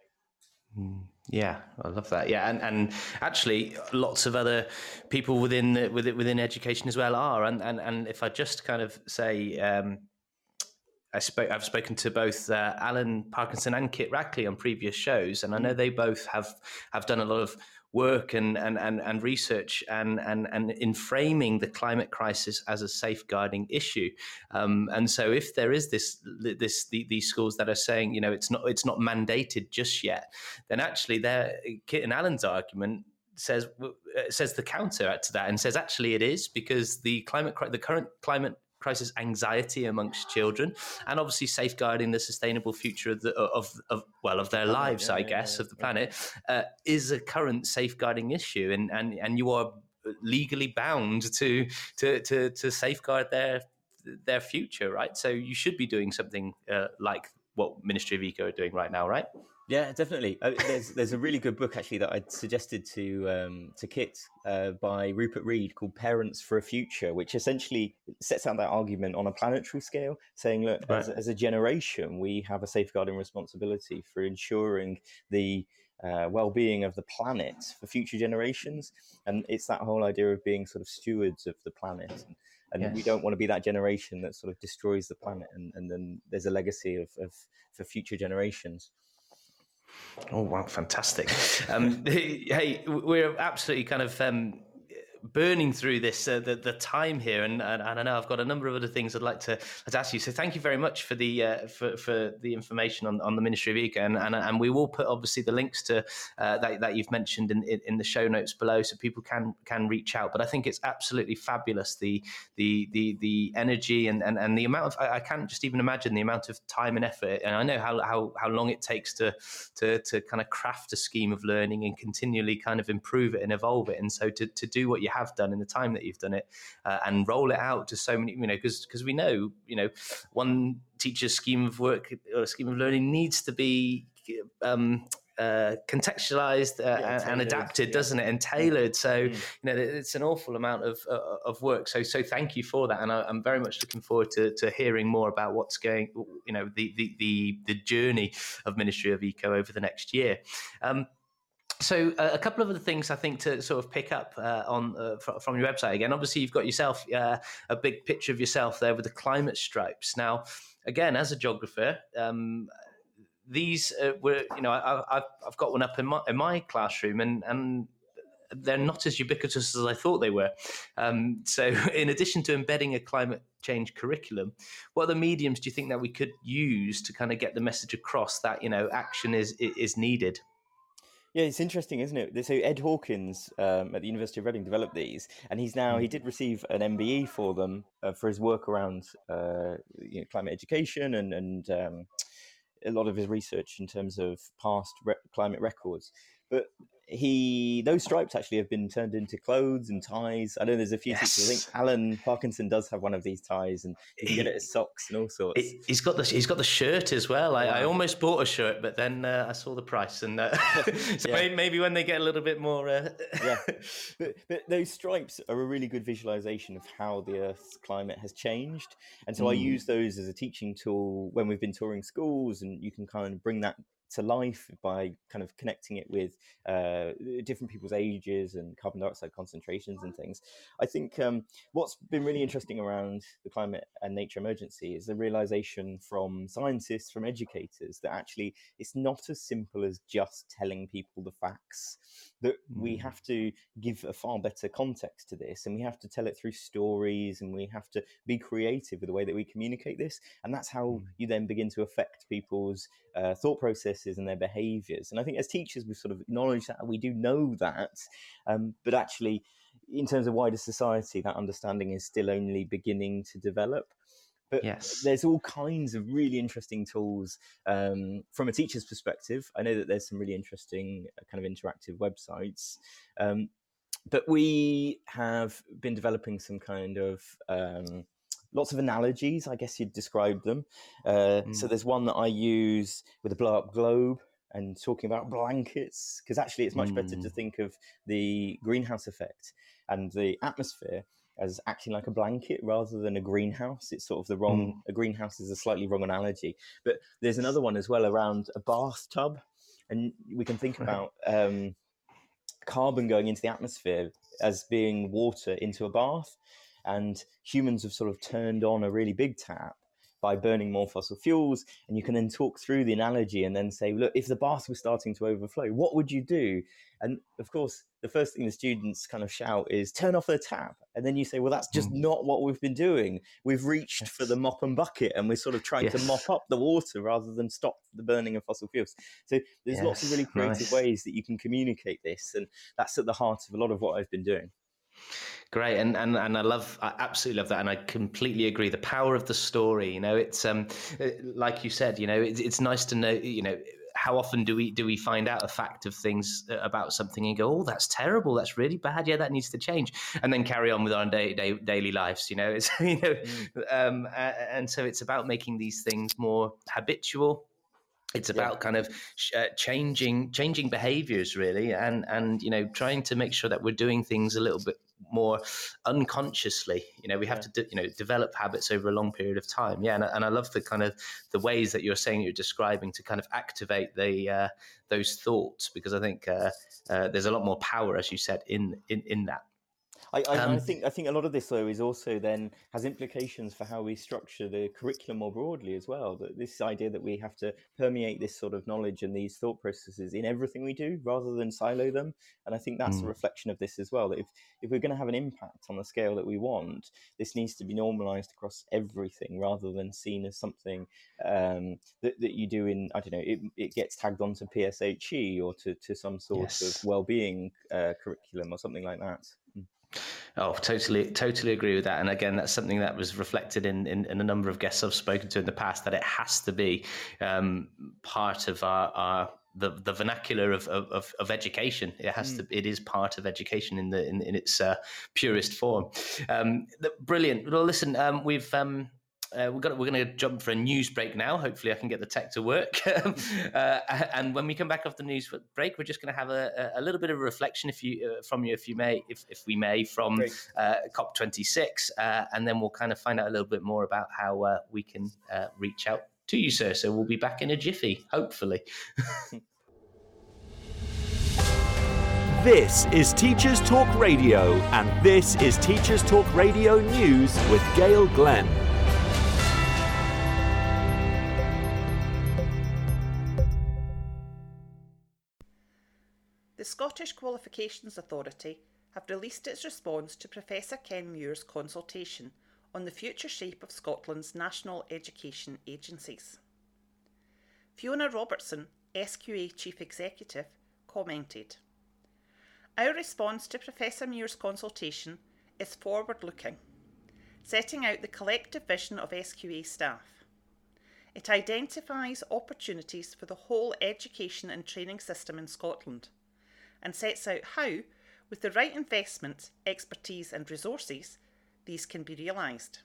Hmm. Yeah, I love that. Yeah, and, and actually, lots of other people within the, within within education as well are. And and, and if I just kind of say, um, I spoke, I've spoken to both uh, Alan Parkinson and Kit Rackley on previous shows, and I know they both have have done a lot of work and and and, and research and, and and in framing the climate crisis as a safeguarding issue. Um, and so, if there is this this the, these schools that are saying, you know, it's not it's not mandated just yet, then actually, there Kit and Alan's argument says uh, says the counter to that and says actually it is because the climate the current climate crisis anxiety amongst children, and obviously safeguarding the sustainable future of the, of, of well of their lives, yeah, I guess, yeah, of the planet, uh, is a current safeguarding issue, and and and you are legally bound to to to, to safeguard their their future, right? So you should be doing something uh, like what Ministry of Eco are doing right now, right? Yeah, definitely. Uh, there's there's a really good book actually that I suggested to um, to Kit uh, by Rupert Read called Parents for a Future, which essentially sets out that argument on a planetary scale, saying, look, right. as, as, a generation, we have a safeguarding responsibility for ensuring the uh, well-being of the planet for future generations, and it's that whole idea of being sort of stewards of the planet. And, and yes. we don't want to be that generation that sort of destroys the planet, and, and then there's a legacy of, of for future generations. Oh wow, fantastic! Um, hey, we're absolutely kind of um, burning through this uh, the, the time here, and, and, and I know I've got a number of other things I'd like to, ask you. So thank you very much for the uh, for, for the information on, on the Ministry of Eco, and, and, and we will put obviously the links to uh, that, that you've mentioned in, in, in the show notes below, so people can can reach out. But I think it's absolutely fabulous the the the the energy and, and, and the amount of I, I can't just even imagine the amount of time and effort, and I know how how, how long it takes to to to kind of craft a scheme of learning and continually kind of improve it and evolve it, and so to to do what you have done in the time that you've done it uh, and roll it out to so many, you know, because because we know, you know, one teacher's scheme of work or scheme of learning needs to be um, uh, contextualized uh, yeah, and, adapted, yeah. doesn't it, and tailored. So mm. you know, it's an awful amount of uh, of work. So so thank you for that, and I, am very much looking forward to, to hearing more about what's going, you know, the the the, the journey of Ministry of Eco over the next year. Um, so uh, a couple of other things I think to sort of pick up uh, on uh, fr- from your website again. Obviously, you've got yourself uh, a big picture of yourself there with the climate stripes. Now, again, as a geographer, um, these uh, were you know I, have got one up in my, in my classroom and and they're not as ubiquitous as I thought they were. Um, so, in addition to embedding a climate change curriculum, what other mediums do you think that we could use to kind of get the message across that you know action is is needed? Yeah, it's interesting, isn't it? So Ed Hawkins um, at the University of Reading developed these, and he's now he hmm. did receive an MBE for them uh, for his work around uh, you know, climate education and and um, a lot of his research in terms of past re- climate records. But he those stripes actually have been turned into clothes and ties. I know there's a few yes. I think Alan Parkinson does have one of these ties, and you can get it as socks and all sorts. He's got the he's got the shirt as well. I, I almost bought a shirt, but then uh, I saw the price, and uh, so yeah. maybe, when they get a little bit more. Uh... yeah, but but those stripes are a really good visualization of how the Earth's climate has changed, and so mm. I use those as a teaching tool when we've been touring schools, and you can kind of bring that to life by kind of connecting it with uh, different people's ages and carbon dioxide concentrations and things. I think um, what's been really interesting around the climate and nature emergency is the realization from scientists, from educators, that actually it's not as simple as just telling people the facts. That mm. we have to give a far better context to this, and we have to tell it through stories, and we have to be creative with the way that we communicate this, and that's how mm. you then begin to affect people's uh, thought processes and their behaviors. And I think as teachers, we've sort of acknowledged that we do know that, um, but actually, in terms of wider society, that understanding is still only beginning to develop. But yes. there's all kinds of really interesting tools um, from a teacher's perspective. I know that there's some really interesting uh, kind of interactive websites. Um, but we have been developing some kind of um, lots of analogies, I guess you'd describe them. Uh, mm. So there's one that I use with a blow up globe and talking about blankets, because actually it's much mm. better to mm. think of the greenhouse effect and the atmosphere as acting like a blanket rather than a greenhouse. It's sort of the wrong, mm. a greenhouse is a slightly wrong analogy. But there's another one as well around a bathtub. And we can think about um, carbon going into the atmosphere as being water into a bath. And humans have sort of turned on a really big tap by burning more fossil fuels. And you can then talk through the analogy and then say, look, if the bath was starting to overflow, what would you do? And of course, the first thing the students kind of shout is turn off the tap. And then you say, well, that's just mm. not what we've been doing. We've reached yes. for the mop and bucket and we're sort of trying yes. to mop up the water rather than stop the burning of fossil fuels. So there's yes. lots of really creative nice. ways that you can communicate this. And that's at the heart of a lot of what I've been doing. Great, and, and and I love, I absolutely love that, and I completely agree. The power of the story, you know, it's um, uh, like you said, you know, it's, it's nice to know, you know, how often do we do we find out a fact of things uh, about something and go, oh, that's terrible, that's really bad, yeah, that needs to change, and then carry on with our day, day, daily lives, you know, it's you know, mm. um, and so it's about making these things more habitual it's about yeah. kind of uh, changing changing behaviors really and and you know trying to make sure that we're doing things a little bit more unconsciously. You know we have yeah. to you know develop habits over a long period of time. Yeah and, and i love the kind of the ways that you're saying you're describing to kind of activate the uh, those thoughts because i think uh, uh there's a lot more power as you said in in in that I, I, um, I, think I think a lot of this though is also then has implications for how we structure the curriculum more broadly as well. That this idea that we have to permeate this sort of knowledge and these thought processes in everything we do rather than silo them. And I think that's mm. a reflection of this as well. That if if we're going to have an impact on the scale that we want, this needs to be normalized across everything rather than seen as something um, that that you do in I don't know it, it gets tagged onto PSHE or to to some sort yes. of well-being uh, curriculum or something like that. Oh, totally, totally agree with that. And again, that's something that was reflected in, in, in a number of guests I've spoken to in the past that it has to be um, part of our, our the, the vernacular of, of, of education. It has mm. to. It is part of education in the in, in its uh, purest form. Um, brilliant. Well, listen, um, we've um, uh, we're going we're going to jump for a news break now. Hopefully, I can get the tech to work. uh, and when we come back off the news break, we're just going to have a, a, little bit of a reflection, if you uh, from you, if you may, if, if we may, from uh, COP26, uh, and then we'll kind of find out a little bit more about how uh, we can reach out to you, sir. So we'll be back in a jiffy, hopefully. This is Teachers Talk Radio, and this is Teachers Talk Radio News with Gail Glenn. The Scottish Qualifications Authority have released its response to Professor Ken Muir's consultation on the future shape of Scotland's national education agencies. Fiona Robertson, SQA Chief Executive, commented Our response to Professor Muir's consultation is forward looking, setting out the collective vision of SQA staff. It identifies opportunities for the whole education and training system in Scotland and sets out how, with the right investment, expertise, and resources, these can be realised.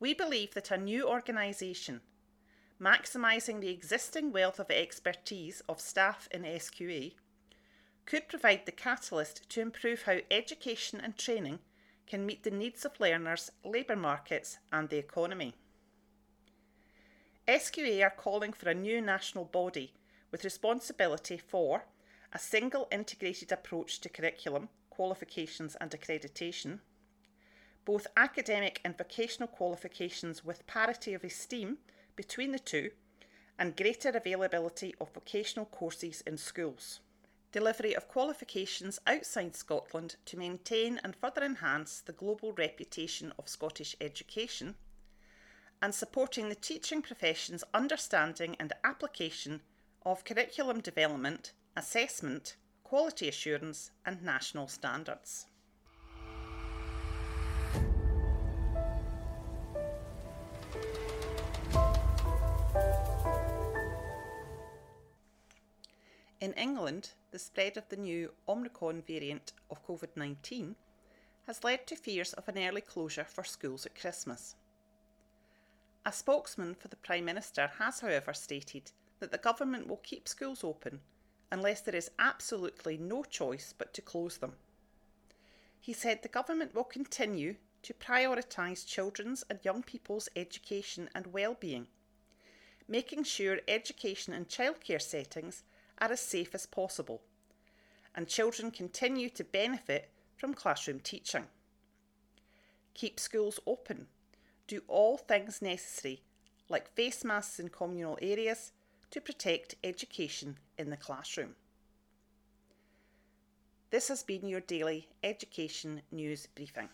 We believe that a new organisation, maximising the existing wealth of expertise of staff in SQA, could provide the catalyst to improve how education and training can meet the needs of learners, labour markets, and the economy. SQA are calling for a new national body with responsibility for a single integrated approach to curriculum, qualifications and accreditation, both academic and vocational qualifications with parity of esteem between the two, and greater availability of vocational courses in schools. Delivery of qualifications outside Scotland to maintain and further enhance the global reputation of Scottish education, and supporting the teaching profession's understanding and application of curriculum development assessment, quality assurance, and national standards. In England, the spread of the new Omicron variant of COVID 19 has led to fears of an early closure for schools at Christmas. A spokesman for the Prime Minister has, however, stated that the government will keep schools open unless there is absolutely no choice but to close them. He said the government will continue to prioritise children's and young people's education and well-being, making sure education and childcare settings are as safe as possible, and children continue to benefit from classroom teaching. Keep schools open. Do all things necessary, like face masks in communal areas, to protect education in the classroom. This has been your daily education news briefing.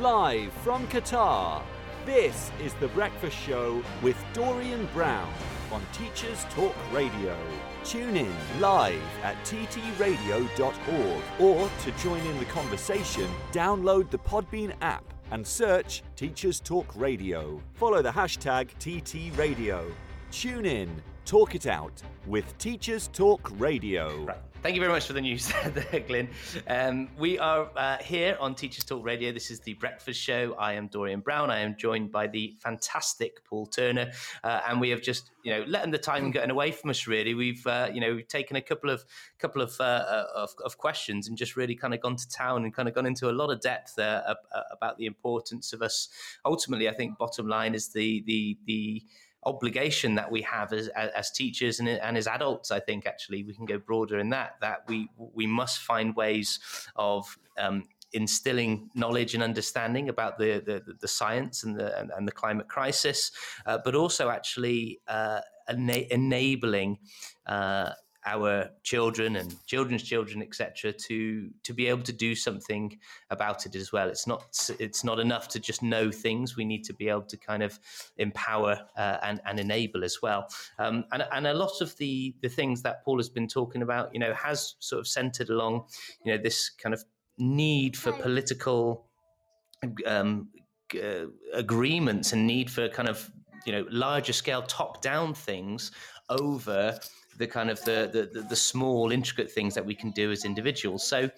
Live from Qatar, this is The Breakfast Show with Dorian Brown on Teachers Talk Radio. Tune in live at ttradio.org or to join in the conversation, download the Podbean app and search Teachers Talk Radio. Follow the hashtag TTRadio. Tune in, talk it out with Teachers Talk Radio. Right. Thank you very much for the news there, Glyn. Um, we are uh, here on Teachers Talk Radio. This is the Breakfast Show. I am Dorian Brown. I am joined by the fantastic Paul Turner, uh, and we have just, you know, letting the time getting away from us. Really, we've, uh, you know, we've taken a couple of couple of, uh, of, of questions and just really kind of gone to town and kind of gone into a lot of depth uh, about the importance of us. Ultimately, I think bottom line is the the the obligation that we have as, as teachers and, and as adults. I think actually we can go broader in that that we we must find ways of um, instilling knowledge and understanding about the the, the science and the and, and the climate crisis, uh, but also actually uh, ena- enabling. Uh, our children and children's children, etc., to to be able to do something about it as well. It's not it's not enough to just know things. We need to be able to kind of empower uh, and and enable as well. Um, and and a lot of the the things that Paul has been talking about, you know, has sort of centered along, you know, this kind of need for political um, uh, agreements and need for kind of you know larger scale top down things over the kind of the, the, the small intricate things that we can do as individuals. So,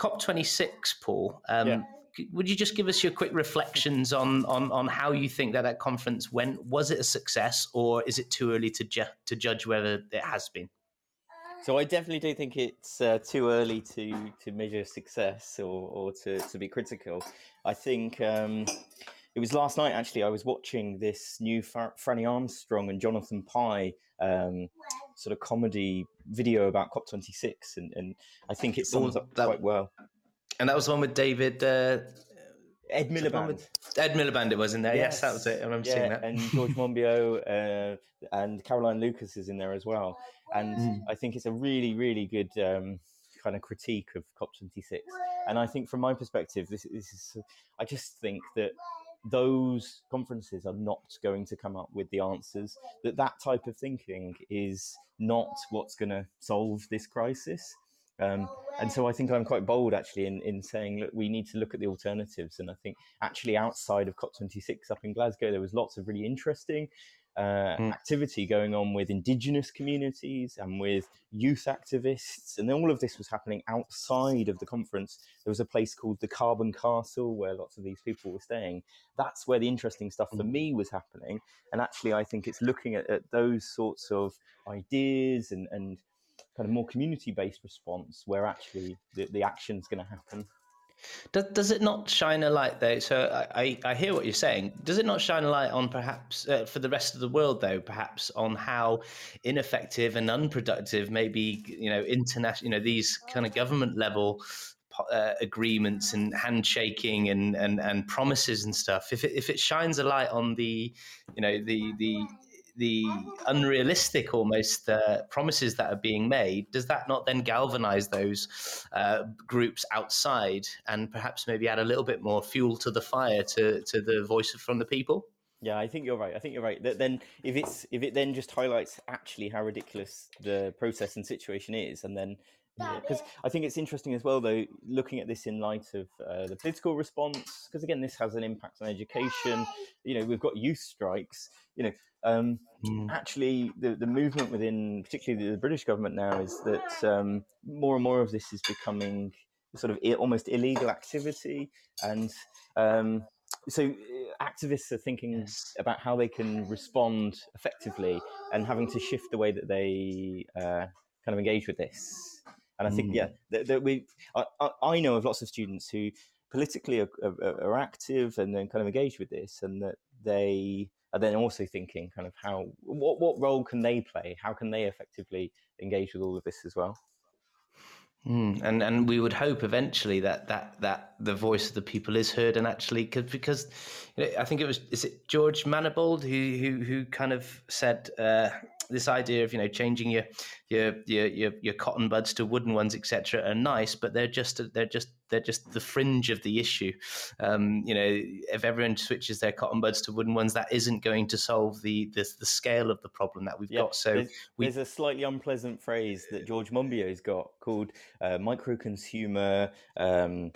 COP26, Paul. Um, yeah. Would you just give us your quick reflections on, on on how you think that that conference went? Was it a success, or is it too early to ju- to judge whether it has been? So I definitely do think it's uh, too early to to measure success or, or to, to be critical. I think um, it was last night actually. I was watching this new Franny Armstrong and Jonathan Pie um, sort of comedy video about COP26, and, and I think it sums up that, quite well. And that was the one with David. Uh, Ed Miliband. Ed Miliband, it was in there. Yes, yes that was it. I remember yeah, seeing that. And George Monbiot uh, and Caroline Lucas is in there as well. And mm. I think it's a really, really good um, kind of critique of COP26. And I think, from my perspective, this, this is. I just think that those conferences are not going to come up with the answers that that type of thinking is not what's going to solve this crisis um, and so I think I'm quite bold actually in, in saying, look, we need to look at the alternatives. And I think actually outside of COP26 up in Glasgow, there was lots of really interesting uh, mm. activity going on with indigenous communities and with youth activists. And all of this was happening outside of the conference. There was a place called the Carbon Castle where lots of these people were staying. That's where the interesting stuff for hmm. me was happening. And actually, I think it's looking at, at those sorts of ideas and, and kind of more community based response where actually the, the action is going to happen. Does, does it not shine a light though? So I, I hear what you're saying. Does it not shine a light on perhaps uh, for the rest of the world though, perhaps on how ineffective and unproductive maybe you know international, you know these kind of government level uh, agreements and handshaking and, and and promises and stuff. If it, if it shines a light on the you know the the the unrealistic almost uh, promises that are being made, does that not then galvanize those uh, groups outside and perhaps maybe add a little bit more fuel to the fire to, to the voice from the people? Yeah, I think you're right. I think you're right. That then, if it's if it then just highlights actually how ridiculous the process and situation is, and then because yeah, I think it's interesting as well, though, looking at this in light of uh, the political response, because again, this has an impact on education. You know, we've got youth strikes. You know, um, mm. actually, the the movement within, particularly the British government now, is that um, more and more of this is becoming sort of almost illegal activity, and um, so uh, activists are thinking about how they can respond effectively and having to shift the way that they uh, kind of engage with this and I think, mm. yeah, that, that we, I, I, know of lots of students who politically are, are, are, active and then kind of engaged with this, and that they are then also thinking kind of how, what, what role can they play? How can they effectively engage with all of this as well? Mm, and and we would hope eventually that that that the voice of the people is heard and actually cause, because you know, I think it was is it George Mandelbrot who who who kind of said uh, this idea of you know changing your your your your, cotton buds to wooden ones etc are nice but they're just they're just they're just the fringe of the issue. Um, you know if everyone switches their cotton buds to wooden ones that isn't going to solve the the, the scale of the problem that we've got. So there's, we, there's, a slightly unpleasant phrase that George Monbiot's got called uh, micro consumer um,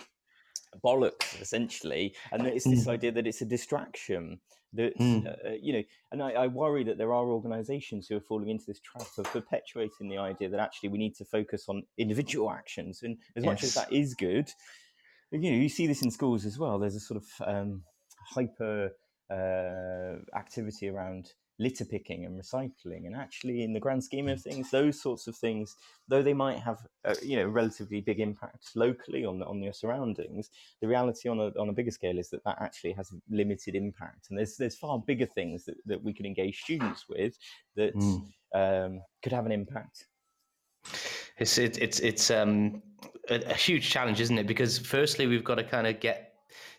bollocks essentially and it's this mm. idea that it's a distraction that mm. uh, you know and I, I, worry that there are organizations who are falling into this trap of perpetuating the idea that actually we need to focus on individual actions and as yes. much as that is good you know you see this in schools as well there's a sort of um, hyper uh, activity around litter picking and recycling and actually in the grand scheme of things those sorts of things though they might have a, you know relatively big impact locally on on your surroundings the reality on a, on a bigger scale is that that actually has limited impact. And there's there's far bigger things that, that we can engage students with that mm. um, could have an impact. It's it, it's it's um a, a huge challenge isn't it? Because firstly we've got to kind of get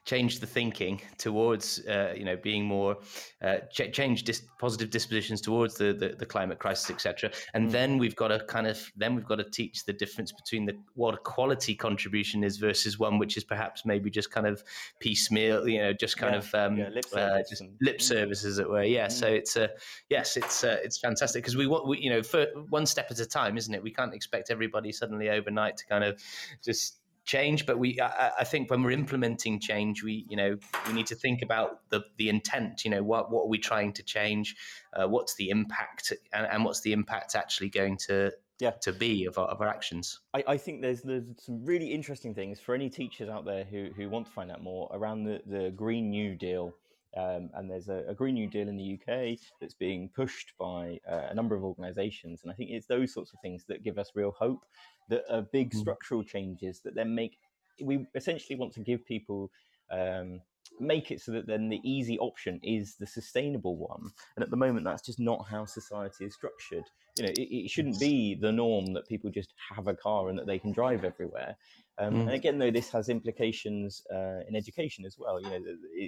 change the thinking towards uh, you know being more uh, ch- change dis- positive dispositions towards the, the, the climate crisis etc and mm. then we've got to kind of then we've got to teach the difference between the what a quality contribution is versus one which is perhaps maybe just kind of piecemeal you know just kind yeah. of um, yeah, lip, uh, service uh, just lip service as it were yeah mm. so it's uh, yes it's uh, it's fantastic because we want we, you know for one step at a time isn't it we can't expect everybody suddenly overnight to kind of just change but we I, I, think when we're implementing change we you know we need to think about the the intent you know what what are we trying to change? Uh, what's the impact and, and, what's the impact actually going to yeah. to be of our, of our actions? I, I, think there's there's some really interesting things for any teachers out there who who want to find out more around the the green new deal. Um, and there's a, a, Green New Deal in the UK that's being pushed by uh, a number of organisations, and I think it's those sorts of things that give us real hope that are big mm. structural changes that then make we essentially want to give people um, make it so that then the easy option is the sustainable one and at the moment that's just not how society is structured you know it, it shouldn't be the norm that people just have a car and that they can drive everywhere um, mm. and again though this has implications uh, in education as well you know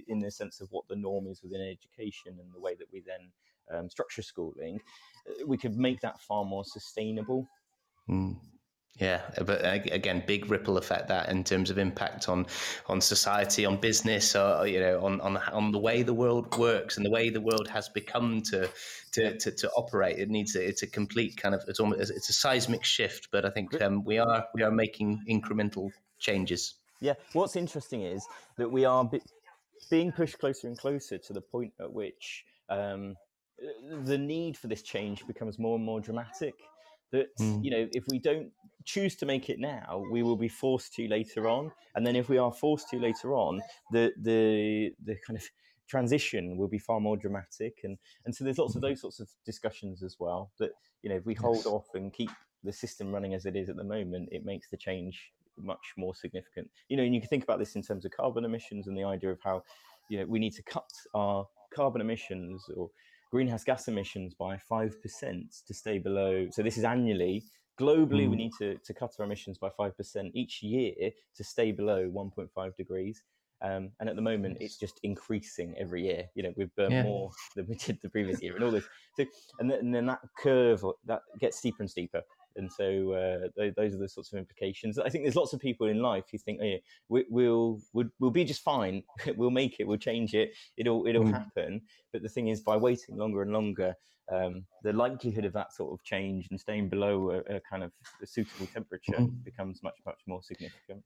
in the sense of what the norm is within education and the way that we then um, structure schooling uh, we could make that far more sustainable mm. Yeah, but again, big ripple effect that in terms of impact on on society, on business, or you know, on on on the way the world works and the way the world has become to to to, to operate. It needs a, it's a complete kind of it's almost it's a seismic shift. But I think um, we are we are making incremental changes. Yeah, what's interesting is that we are be- being pushed closer and closer to the point at which um, the need for this change becomes more and more dramatic that mm. you know if we don't choose to make it now we will be forced to later on and then if we are forced to later on the the the kind of transition will be far more dramatic and and so there's lots of those sorts of discussions as well that you know if we hold yes. off and keep the system running as it is at the moment it makes the change much more significant you know and you can think about this in terms of carbon emissions and the idea of how you know we need to cut our carbon emissions or greenhouse gas emissions by 5% to stay below. So this is annually. Globally, mm. we need to, to cut our emissions by 5% each year to stay below 1.5 degrees. Um, and at the moment, it's just increasing every year. You know, we've burned yeah. more than we did the previous year, and all this. So, and then, and then that curve that gets steeper and steeper. And so uh, th- those are the sorts of implications. I think there's lots of people in life who think, oh, yeah, we, will we'll, we'll be just fine. we'll make it. We'll change it. It'll it'll mm. happen. But the thing is, by waiting longer and longer, um, the likelihood of that sort of change and staying below a, a kind of a suitable temperature mm. becomes much much more significant.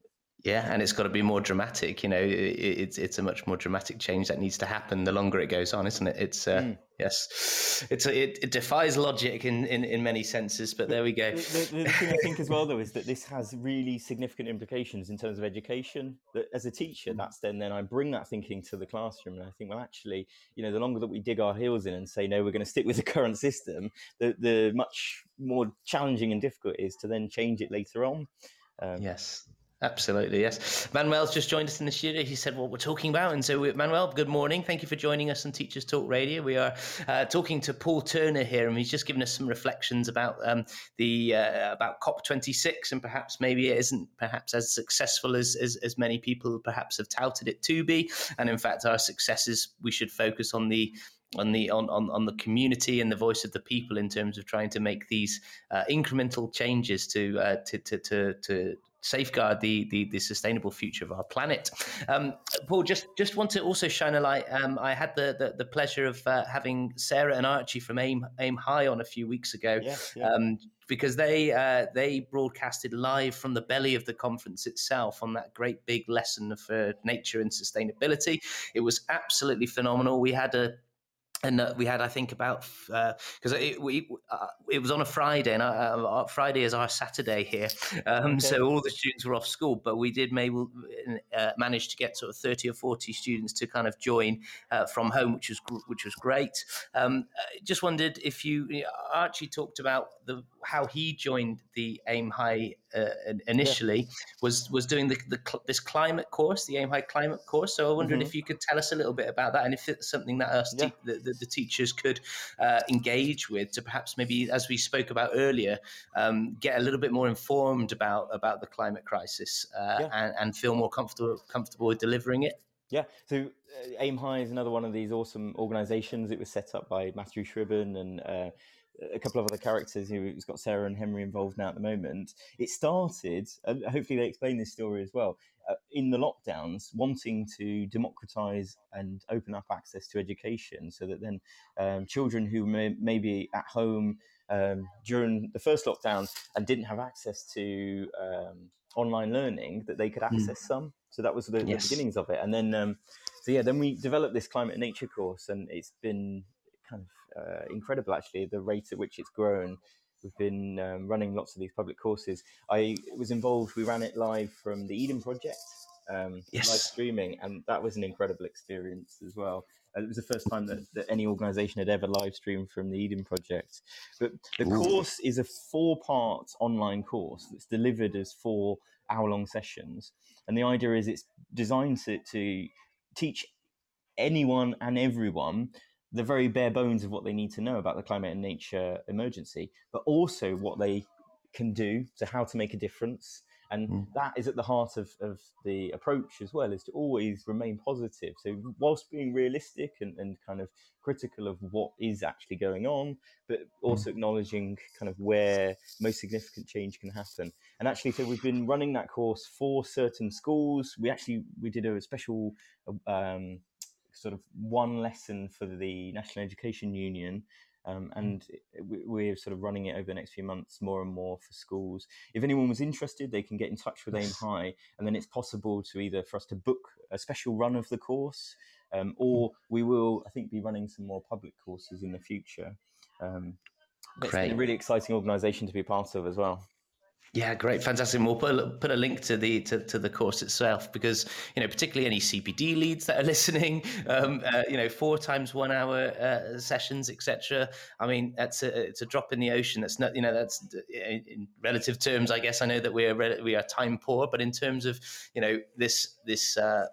Yeah, and it's got to be more dramatic. You know, it, it's it's a much more dramatic change that needs to happen the longer it goes on, isn't it? It's uh, mm. yes, it's it, it, defies logic in, in, in many senses, but there we go. The, the, the thing I think as well, though, is that this has really significant implications in terms of education. That as a teacher, mm. that's then then I bring that thinking to the classroom, and I think, well, actually, you know, the longer that we dig our heels in and say no, we're going to stick with the current system, the the much more challenging and difficult it is to then change it later on. Um, yes. Absolutely, yes. Manuel's just joined us in the studio. He said what we're talking about. And so, Manuel, good morning. Thank you for joining us on Teachers Talk Radio. We are uh, talking to Paul Turner here, and he's just given us some reflections about um, the uh, about COP26 and perhaps maybe it isn't perhaps as successful as, as, as many people perhaps have touted it to be. And in fact, our successes, we should focus on the on the on, on, on the community and the voice of the people in terms of trying to make these uh, incremental changes to, uh, to, to to to safeguard the, the, the sustainable future of our planet. Um, Paul, just just want to also shine a light. Um, I had the, the, the pleasure of uh, having Sarah and Archie from Aim Aim High on a few weeks ago. Yeah, yeah. Um, because they uh, they broadcasted live from the belly of the conference itself on that great big lesson for nature and sustainability. It was absolutely phenomenal. We had a and uh, we had, I think, about because uh, it, we uh, it was on a Friday, and uh, Friday is our Saturday here, um, okay. so all the students were off school. But we did maybe uh, manage to get sort of thirty or forty students to kind of join uh, from home, which was which was great. Um, just wondered if you, Archie talked about the how he joined the Aim High uh, initially yeah. was was doing the, the, this climate course, the Aim High climate course. So I wondered mm-hmm. if you could tell us a little bit about that, and if it's something that us yeah. te- the, the, the, teachers could uh, engage with to perhaps maybe, as we spoke about earlier, um, get a little bit more informed about about the climate crisis uh, yeah. and, and feel more comfortable comfortable with delivering it. Yeah, so uh, Aim High is another one of these awesome organisations. It was set up by Matthew Shribben and uh, a couple of other characters who's got Sarah and Henry involved now at the moment. It started, and hopefully they explain this story as well, uh, in the lockdowns, wanting to democratize and open up access to education so that then um, children who may, may, be at home um, during the first lockdown and didn't have access to um, online learning, that they could hmm. access mm. some. So that was the, yes. the, beginnings of it. And then, um, so yeah, then we developed this climate and nature course, and it's been kind of uh, incredible actually the rate at which it's grown. We've been um, running lots of these public courses. I was involved. We ran it live from the Eden Project, um, yes. live streaming, and that was an incredible experience as well. Uh, it was the first time that, that any organisation had ever live streamed from the Eden Project. But the Ooh. course is a four-part online course that's delivered as four hour-long sessions, and the idea is it's designed to, to teach anyone and everyone the very bare bones of what they need to know about the climate and nature emergency, but also what they can do, so how to make a difference. And mm. that is at the heart of, of the approach as well, is to always remain positive. So, whilst being realistic and, and kind of critical of what is actually going on, but also mm. acknowledging kind of where most significant change can happen. And actually, so we've been running that course for certain schools. We actually we did a special um, sort of one lesson for the National Education Union. Um, hmm. and we're sort of running it over the next few months more and more for schools. If anyone was interested, they can get in touch with Aim High, and then it's possible to either for us to book a special run of the course, um, or we will, I think, be running some more public courses in the future. Um, it's been a really exciting organisation to be part of as well. Yeah, great, fantastic. We'll put a, put a link to the to, to the course itself because you know particularly any CPD leads that are listening, um, uh, you know, four times one hour uh, sessions, etc. I mean, that's a, it's a drop in the ocean. That's not you know that's in relative terms. I guess I know that we are we are time poor, but in terms of you know this this. Uh,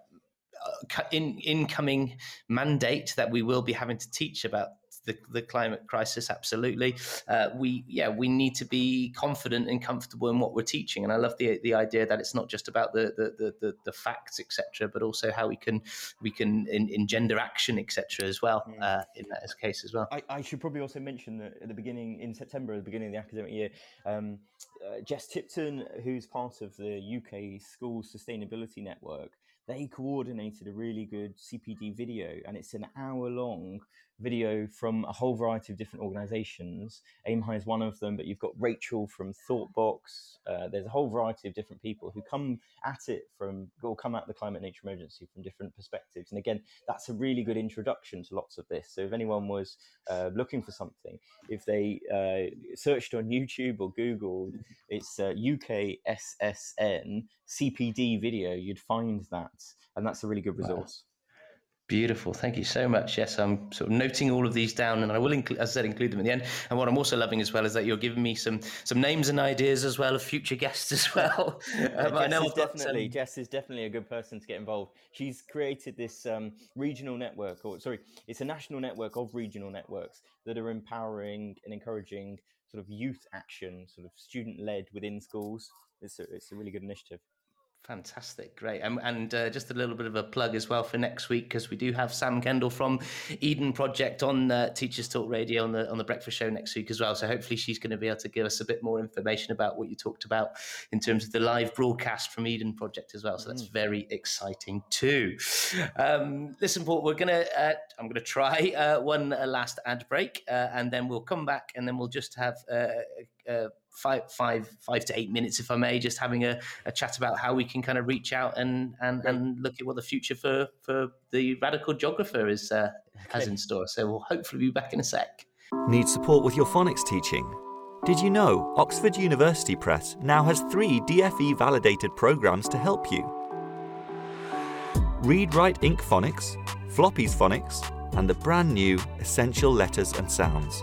in incoming mandate that we will be having to teach about the, the climate crisis. Absolutely, uh, we yeah we need to be confident and comfortable in what we're teaching. And I love the the idea that it's not just about the the the, the facts etc., but also how we can we can in, engender action etc. as well mm. uh, in that case as well. I, I, should probably also mention that at the beginning in September, at the beginning of the academic year. Um, uh, Jess Tipton, who's part of the UK School Sustainability Network, they coordinated a really good CPD video, and it's an hour long video from a whole variety of different organizations. Aim High is one of them, but you've got Rachel from Thoughtbox. Uh, there's a whole variety of different people who come at it from, or come at the climate nature emergency from different perspectives. And again, that's a really good introduction to lots of this. So if anyone was uh, looking for something, if they uh, searched on YouTube or Googled, it's uh, UKSSN CPD video, you'd find that. And that's a really good resource. Beautiful. Thank you so much. Yes, I'm sort of noting all of these down, and I will, as I said, include them at the end. And what I'm also loving as well is that you're giving me some some names and ideas as well of future guests as well. um, I know is definitely Jess is definitely a good person to get involved. She's created this um, regional network, or sorry, it's a national network of regional networks that are empowering and encouraging sort of youth action, sort of student led within schools. It's a, it's a really good initiative. Fantastic, great, and, and uh, just a little bit of a plug as well for next week because we do have Sam Kendall from Eden Project on uh, Teachers Talk Radio on the on the Breakfast Show next week as well. So hopefully she's going to be able to give us a bit more information about what you talked about in terms of the live broadcast from Eden Project as well. So that's mm. very exciting too. Um, listen, Paul, we're gonna uh, I'm gonna try uh, one last ad break, uh, and then we'll come back, and then we'll just have uh, five, five, five to eight minutes, if I may, just having a, a chat about how we can kind of reach out and and, and look at what the future for for the radical geographer is uh, has in store. So we'll hopefully be back in a sec. Need support with your phonics teaching? Did you know Oxford University Press now has three DFE validated programs to help you? Read Write Inc Phonics, Floppy's Phonics, and the brand new Essential Letters and Sounds.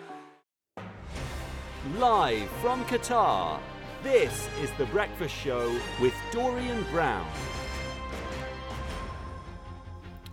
Live from Qatar, this is The Breakfast Show with Dorian Brown.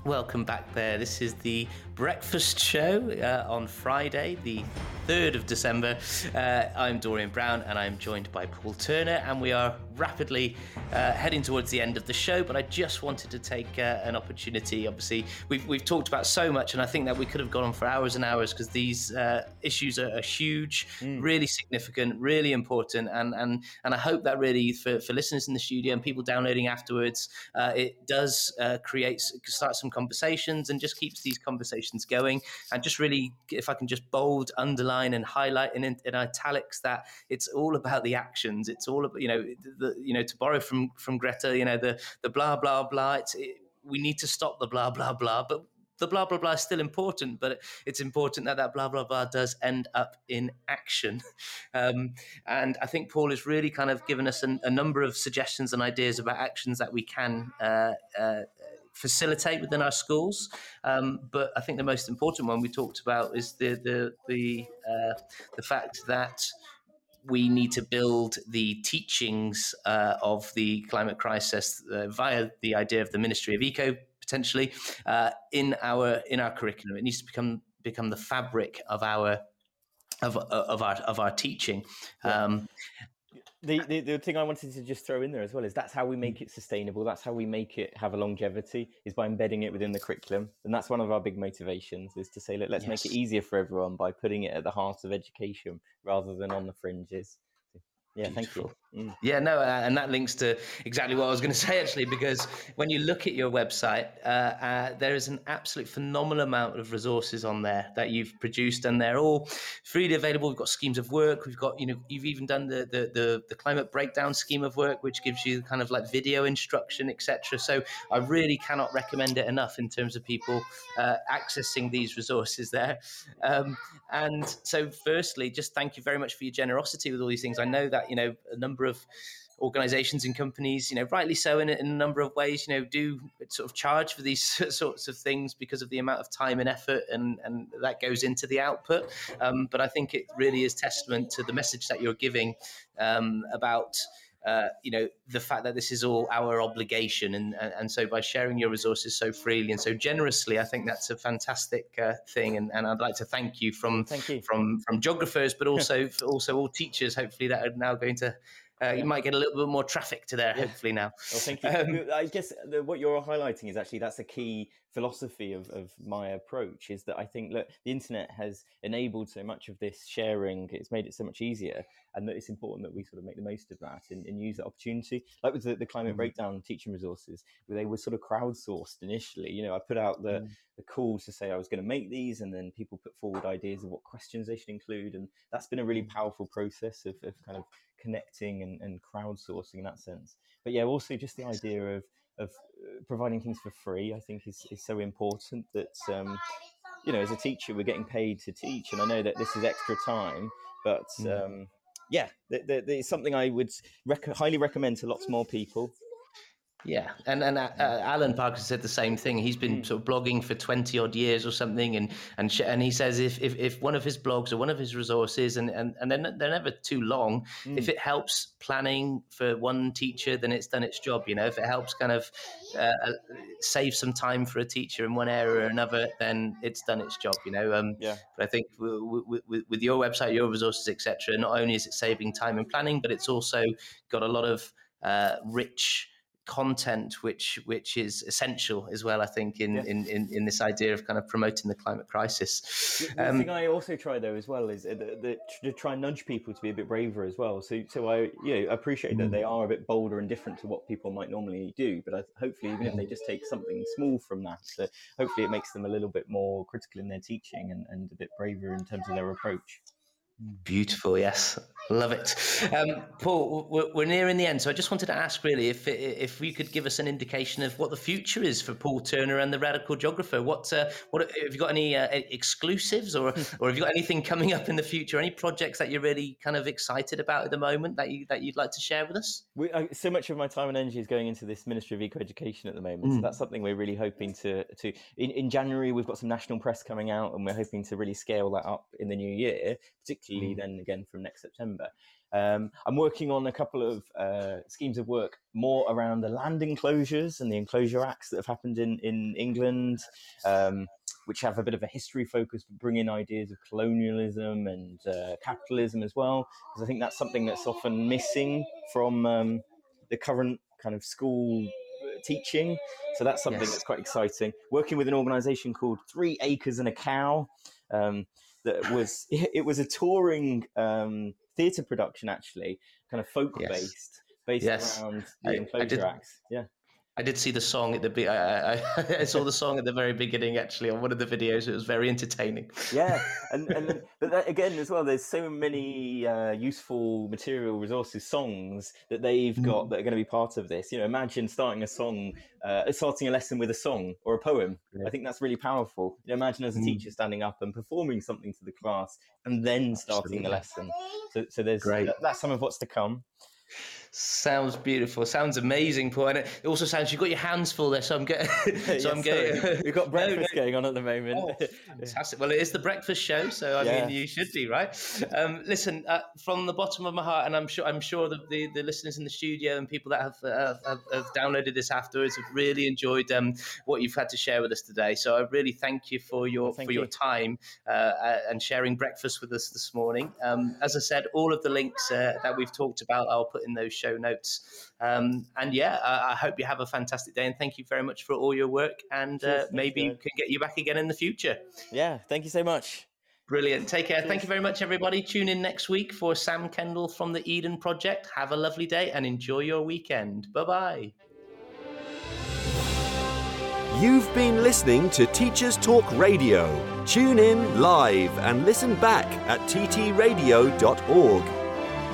Welcome back there. This is the breakfast show uh, on Friday, the 3rd of December. Uh, I'm Dorian Brown and I'm joined by Paul Turner, and we are rapidly uh, heading towards the end of the show. But I just wanted to take uh, an opportunity. Obviously, we've, we've talked about so much, and I think that we could have gone on for hours and hours because these uh, issues are, are huge, mm. really significant, really important. And, and, and I hope that really, for, for listeners in the studio and people downloading afterwards, uh, it does create, start some conversations and just keeps these conversations going. And just really, if I can just bold, underline, and highlight in, in italics that it's all about the actions. It's all about you know the, you know to borrow from from Greta, you know the the blah blah blah. It's it, we need to stop the blah blah blah, but the blah blah blah is still important, but it's important that that blah blah blah does end up in action. Um, and I think Paul has really kind of given us an, a number of suggestions and ideas about actions that we can uh, uh, facilitate within our schools. Um, but I think the most important one we talked about is the the the uh, the fact that we need to build the teachings uh, of the climate crisis uh, via the idea of the Ministry of Eco potentially uh, in our in our curriculum. It needs to become become the fabric of our of, of our of our teaching. Um, the, the, the thing I wanted to just throw in there as well is that's how we mm. make it sustainable. That's how we make it have a longevity is by embedding it within the curriculum, and that's one of our big motivations is to say, look, let's yes. make it easier for everyone by putting it at the heart of education rather than on the fringes. Yeah, Beautiful. thank you. Mm. Yeah, no, and that links to exactly what I was going to say actually, because when you look at your website, uh, uh, there is an absolute phenomenal amount of resources on there that you've produced, and they're all freely available. We've got schemes of work, we've got, you know, you've even done the the the, the climate breakdown scheme of work, which gives you kind of like video instruction, etc. So I really cannot recommend it enough in terms of people uh, accessing these resources there. Um, and so, firstly, just thank you very much for your generosity with all these things. I know that you know a number number of organizations and companies, you know, rightly so in, in, a number of ways, you know, do sort of charge for these sorts of things because of the amount of time and effort and, and that goes into the output. Um, but I think it really is testament to the message that you're giving um, about. Uh, you know the fact that this is all our obligation and, and, so by sharing your resources so freely and so generously I think that's a fantastic uh, thing and, and I'd like to thank you from thank you. from from geographers but also also all teachers hopefully that are now going to uh, you might get a little bit more traffic to there, hopefully now. Well, thank you. Um, I guess the, what you're highlighting is actually that's a key philosophy of, of my approach is that I think look the internet has enabled so much of this sharing. It's made it so much easier, and that it's important that we sort of make the most of that and, and use that opportunity. Like with the, the climate mm-hmm. breakdown teaching resources, they were sort of crowdsourced initially. You know, I put out the mm. the call to say I was going to make these, and then people put forward ideas of what questions they should include, and that's been a really mm. powerful process of, of kind of connecting and, and crowdsourcing in that sense. But yeah, also just the idea of of uh, providing things for free, I think is, is so important that um, you know as a teacher we're getting paid to teach, and I know that this is extra time, but mm. um, yeah, th- th- it's something I would rec- highly recommend to lots more people. Yeah, and and uh, uh, Alan Parker said the same thing. He's been hmm. sort of blogging for twenty odd years or something, and and sh- and he says if, if if one of his blogs or one of his resources, and and and they're, they're never too long. Mm. If it helps planning for one teacher, then it's done its job. You know, if it helps kind of uh, uh save some time for a teacher in one area or another, then it's done its job. You know, um, yeah. But I think w- w- w- with your website, your resources, etc., not only is it saving time and planning, but it's also got a lot of uh, rich content which which is essential as well i think in, in, in, in, this idea of kind of promoting the climate crisis. The, um, thing i also try though as well is the, the, to try and nudge people to be a bit braver as well. So so i you know appreciate that they mm. are a bit bolder and different to what people might normally do but I, hopefully even if they just take something small from that so hopefully it makes them a little bit more critical in their teaching and, and a bit braver in terms of their approach. Beautiful, yes, love it. Um, Paul, we're, we're, nearing the end, so I just wanted to ask, really, if if we could give us an indication of what the future is for Paul Turner and the Radical Geographer. What uh, what have you got any uh, exclusives, or or have you got anything coming up in the future? Any projects that you're really kind of excited about at the moment that you that you'd like to share with us? We, uh, so much of my time and energy is going into this Ministry of Eco Education at the moment, mm. so that's something we're really hoping to to. In, in January, we've got some national press coming out, and we're hoping to really scale that up in the new year, particularly particularly mm. then again from next September. Um, I'm working on a couple of uh, schemes of work more around the land enclosures and the enclosure acts that have happened in in England, um, which have a bit of a history focus, but bring in ideas of colonialism and uh, capitalism as well, because I think that's something that's often missing from um, the current kind of school uh, teaching. So that's something yes. that's quite exciting. Working with an organisation called Three Acres and a Cow. Um, that was it was a touring um, theatre production actually, kind of folk yes. based, based yes. around the I, enclosure I acts. Yeah. I did see the song at the I, I, I, saw the song at the very beginning actually on one of the videos. It was very entertaining. Yeah, and and but that, again as well, there's so many uh, useful material resources, songs that they've got mm. that are going to be part of this. You know, imagine starting a song, uh, starting a lesson with a song or a poem. Yeah. I think that's really powerful. You know, imagine as a mm. teacher standing up and performing something to the class and then starting Absolutely. the lesson. So so there's Great. that's some of what's to come. Sounds beautiful. Sounds amazing, Paul. And it also sounds you've got your hands full there. So I'm getting. so yes, I'm getting. We've got breakfast no, no. going on at the moment. Oh, fantastic. Well, it is the breakfast show, so I yeah. mean, you should be right. Um, listen, uh, from the bottom of my heart, and I'm sure I'm sure the, the, the listeners in the studio and people that have, uh, have, have downloaded this afterwards have really enjoyed um, what you've had to share with us today. So I really thank you for your thank for you. your time uh, uh, and sharing breakfast with us this morning. Um, as I said, all of the links uh, that we've talked about, I'll put in those show notes. Um, and yeah, I, I, hope you have a fantastic day. And thank you very much for all your work. And uh, maybe we can get you back again in the future. Yeah, thank you so much. Brilliant. Take care. Thank you very much, everybody. Tune in next week for Sam Kendall from the Eden Project. Have a lovely day and enjoy your weekend. Bye bye. You've been listening to Teachers Talk Radio. Tune in live and listen back at ttradio.org.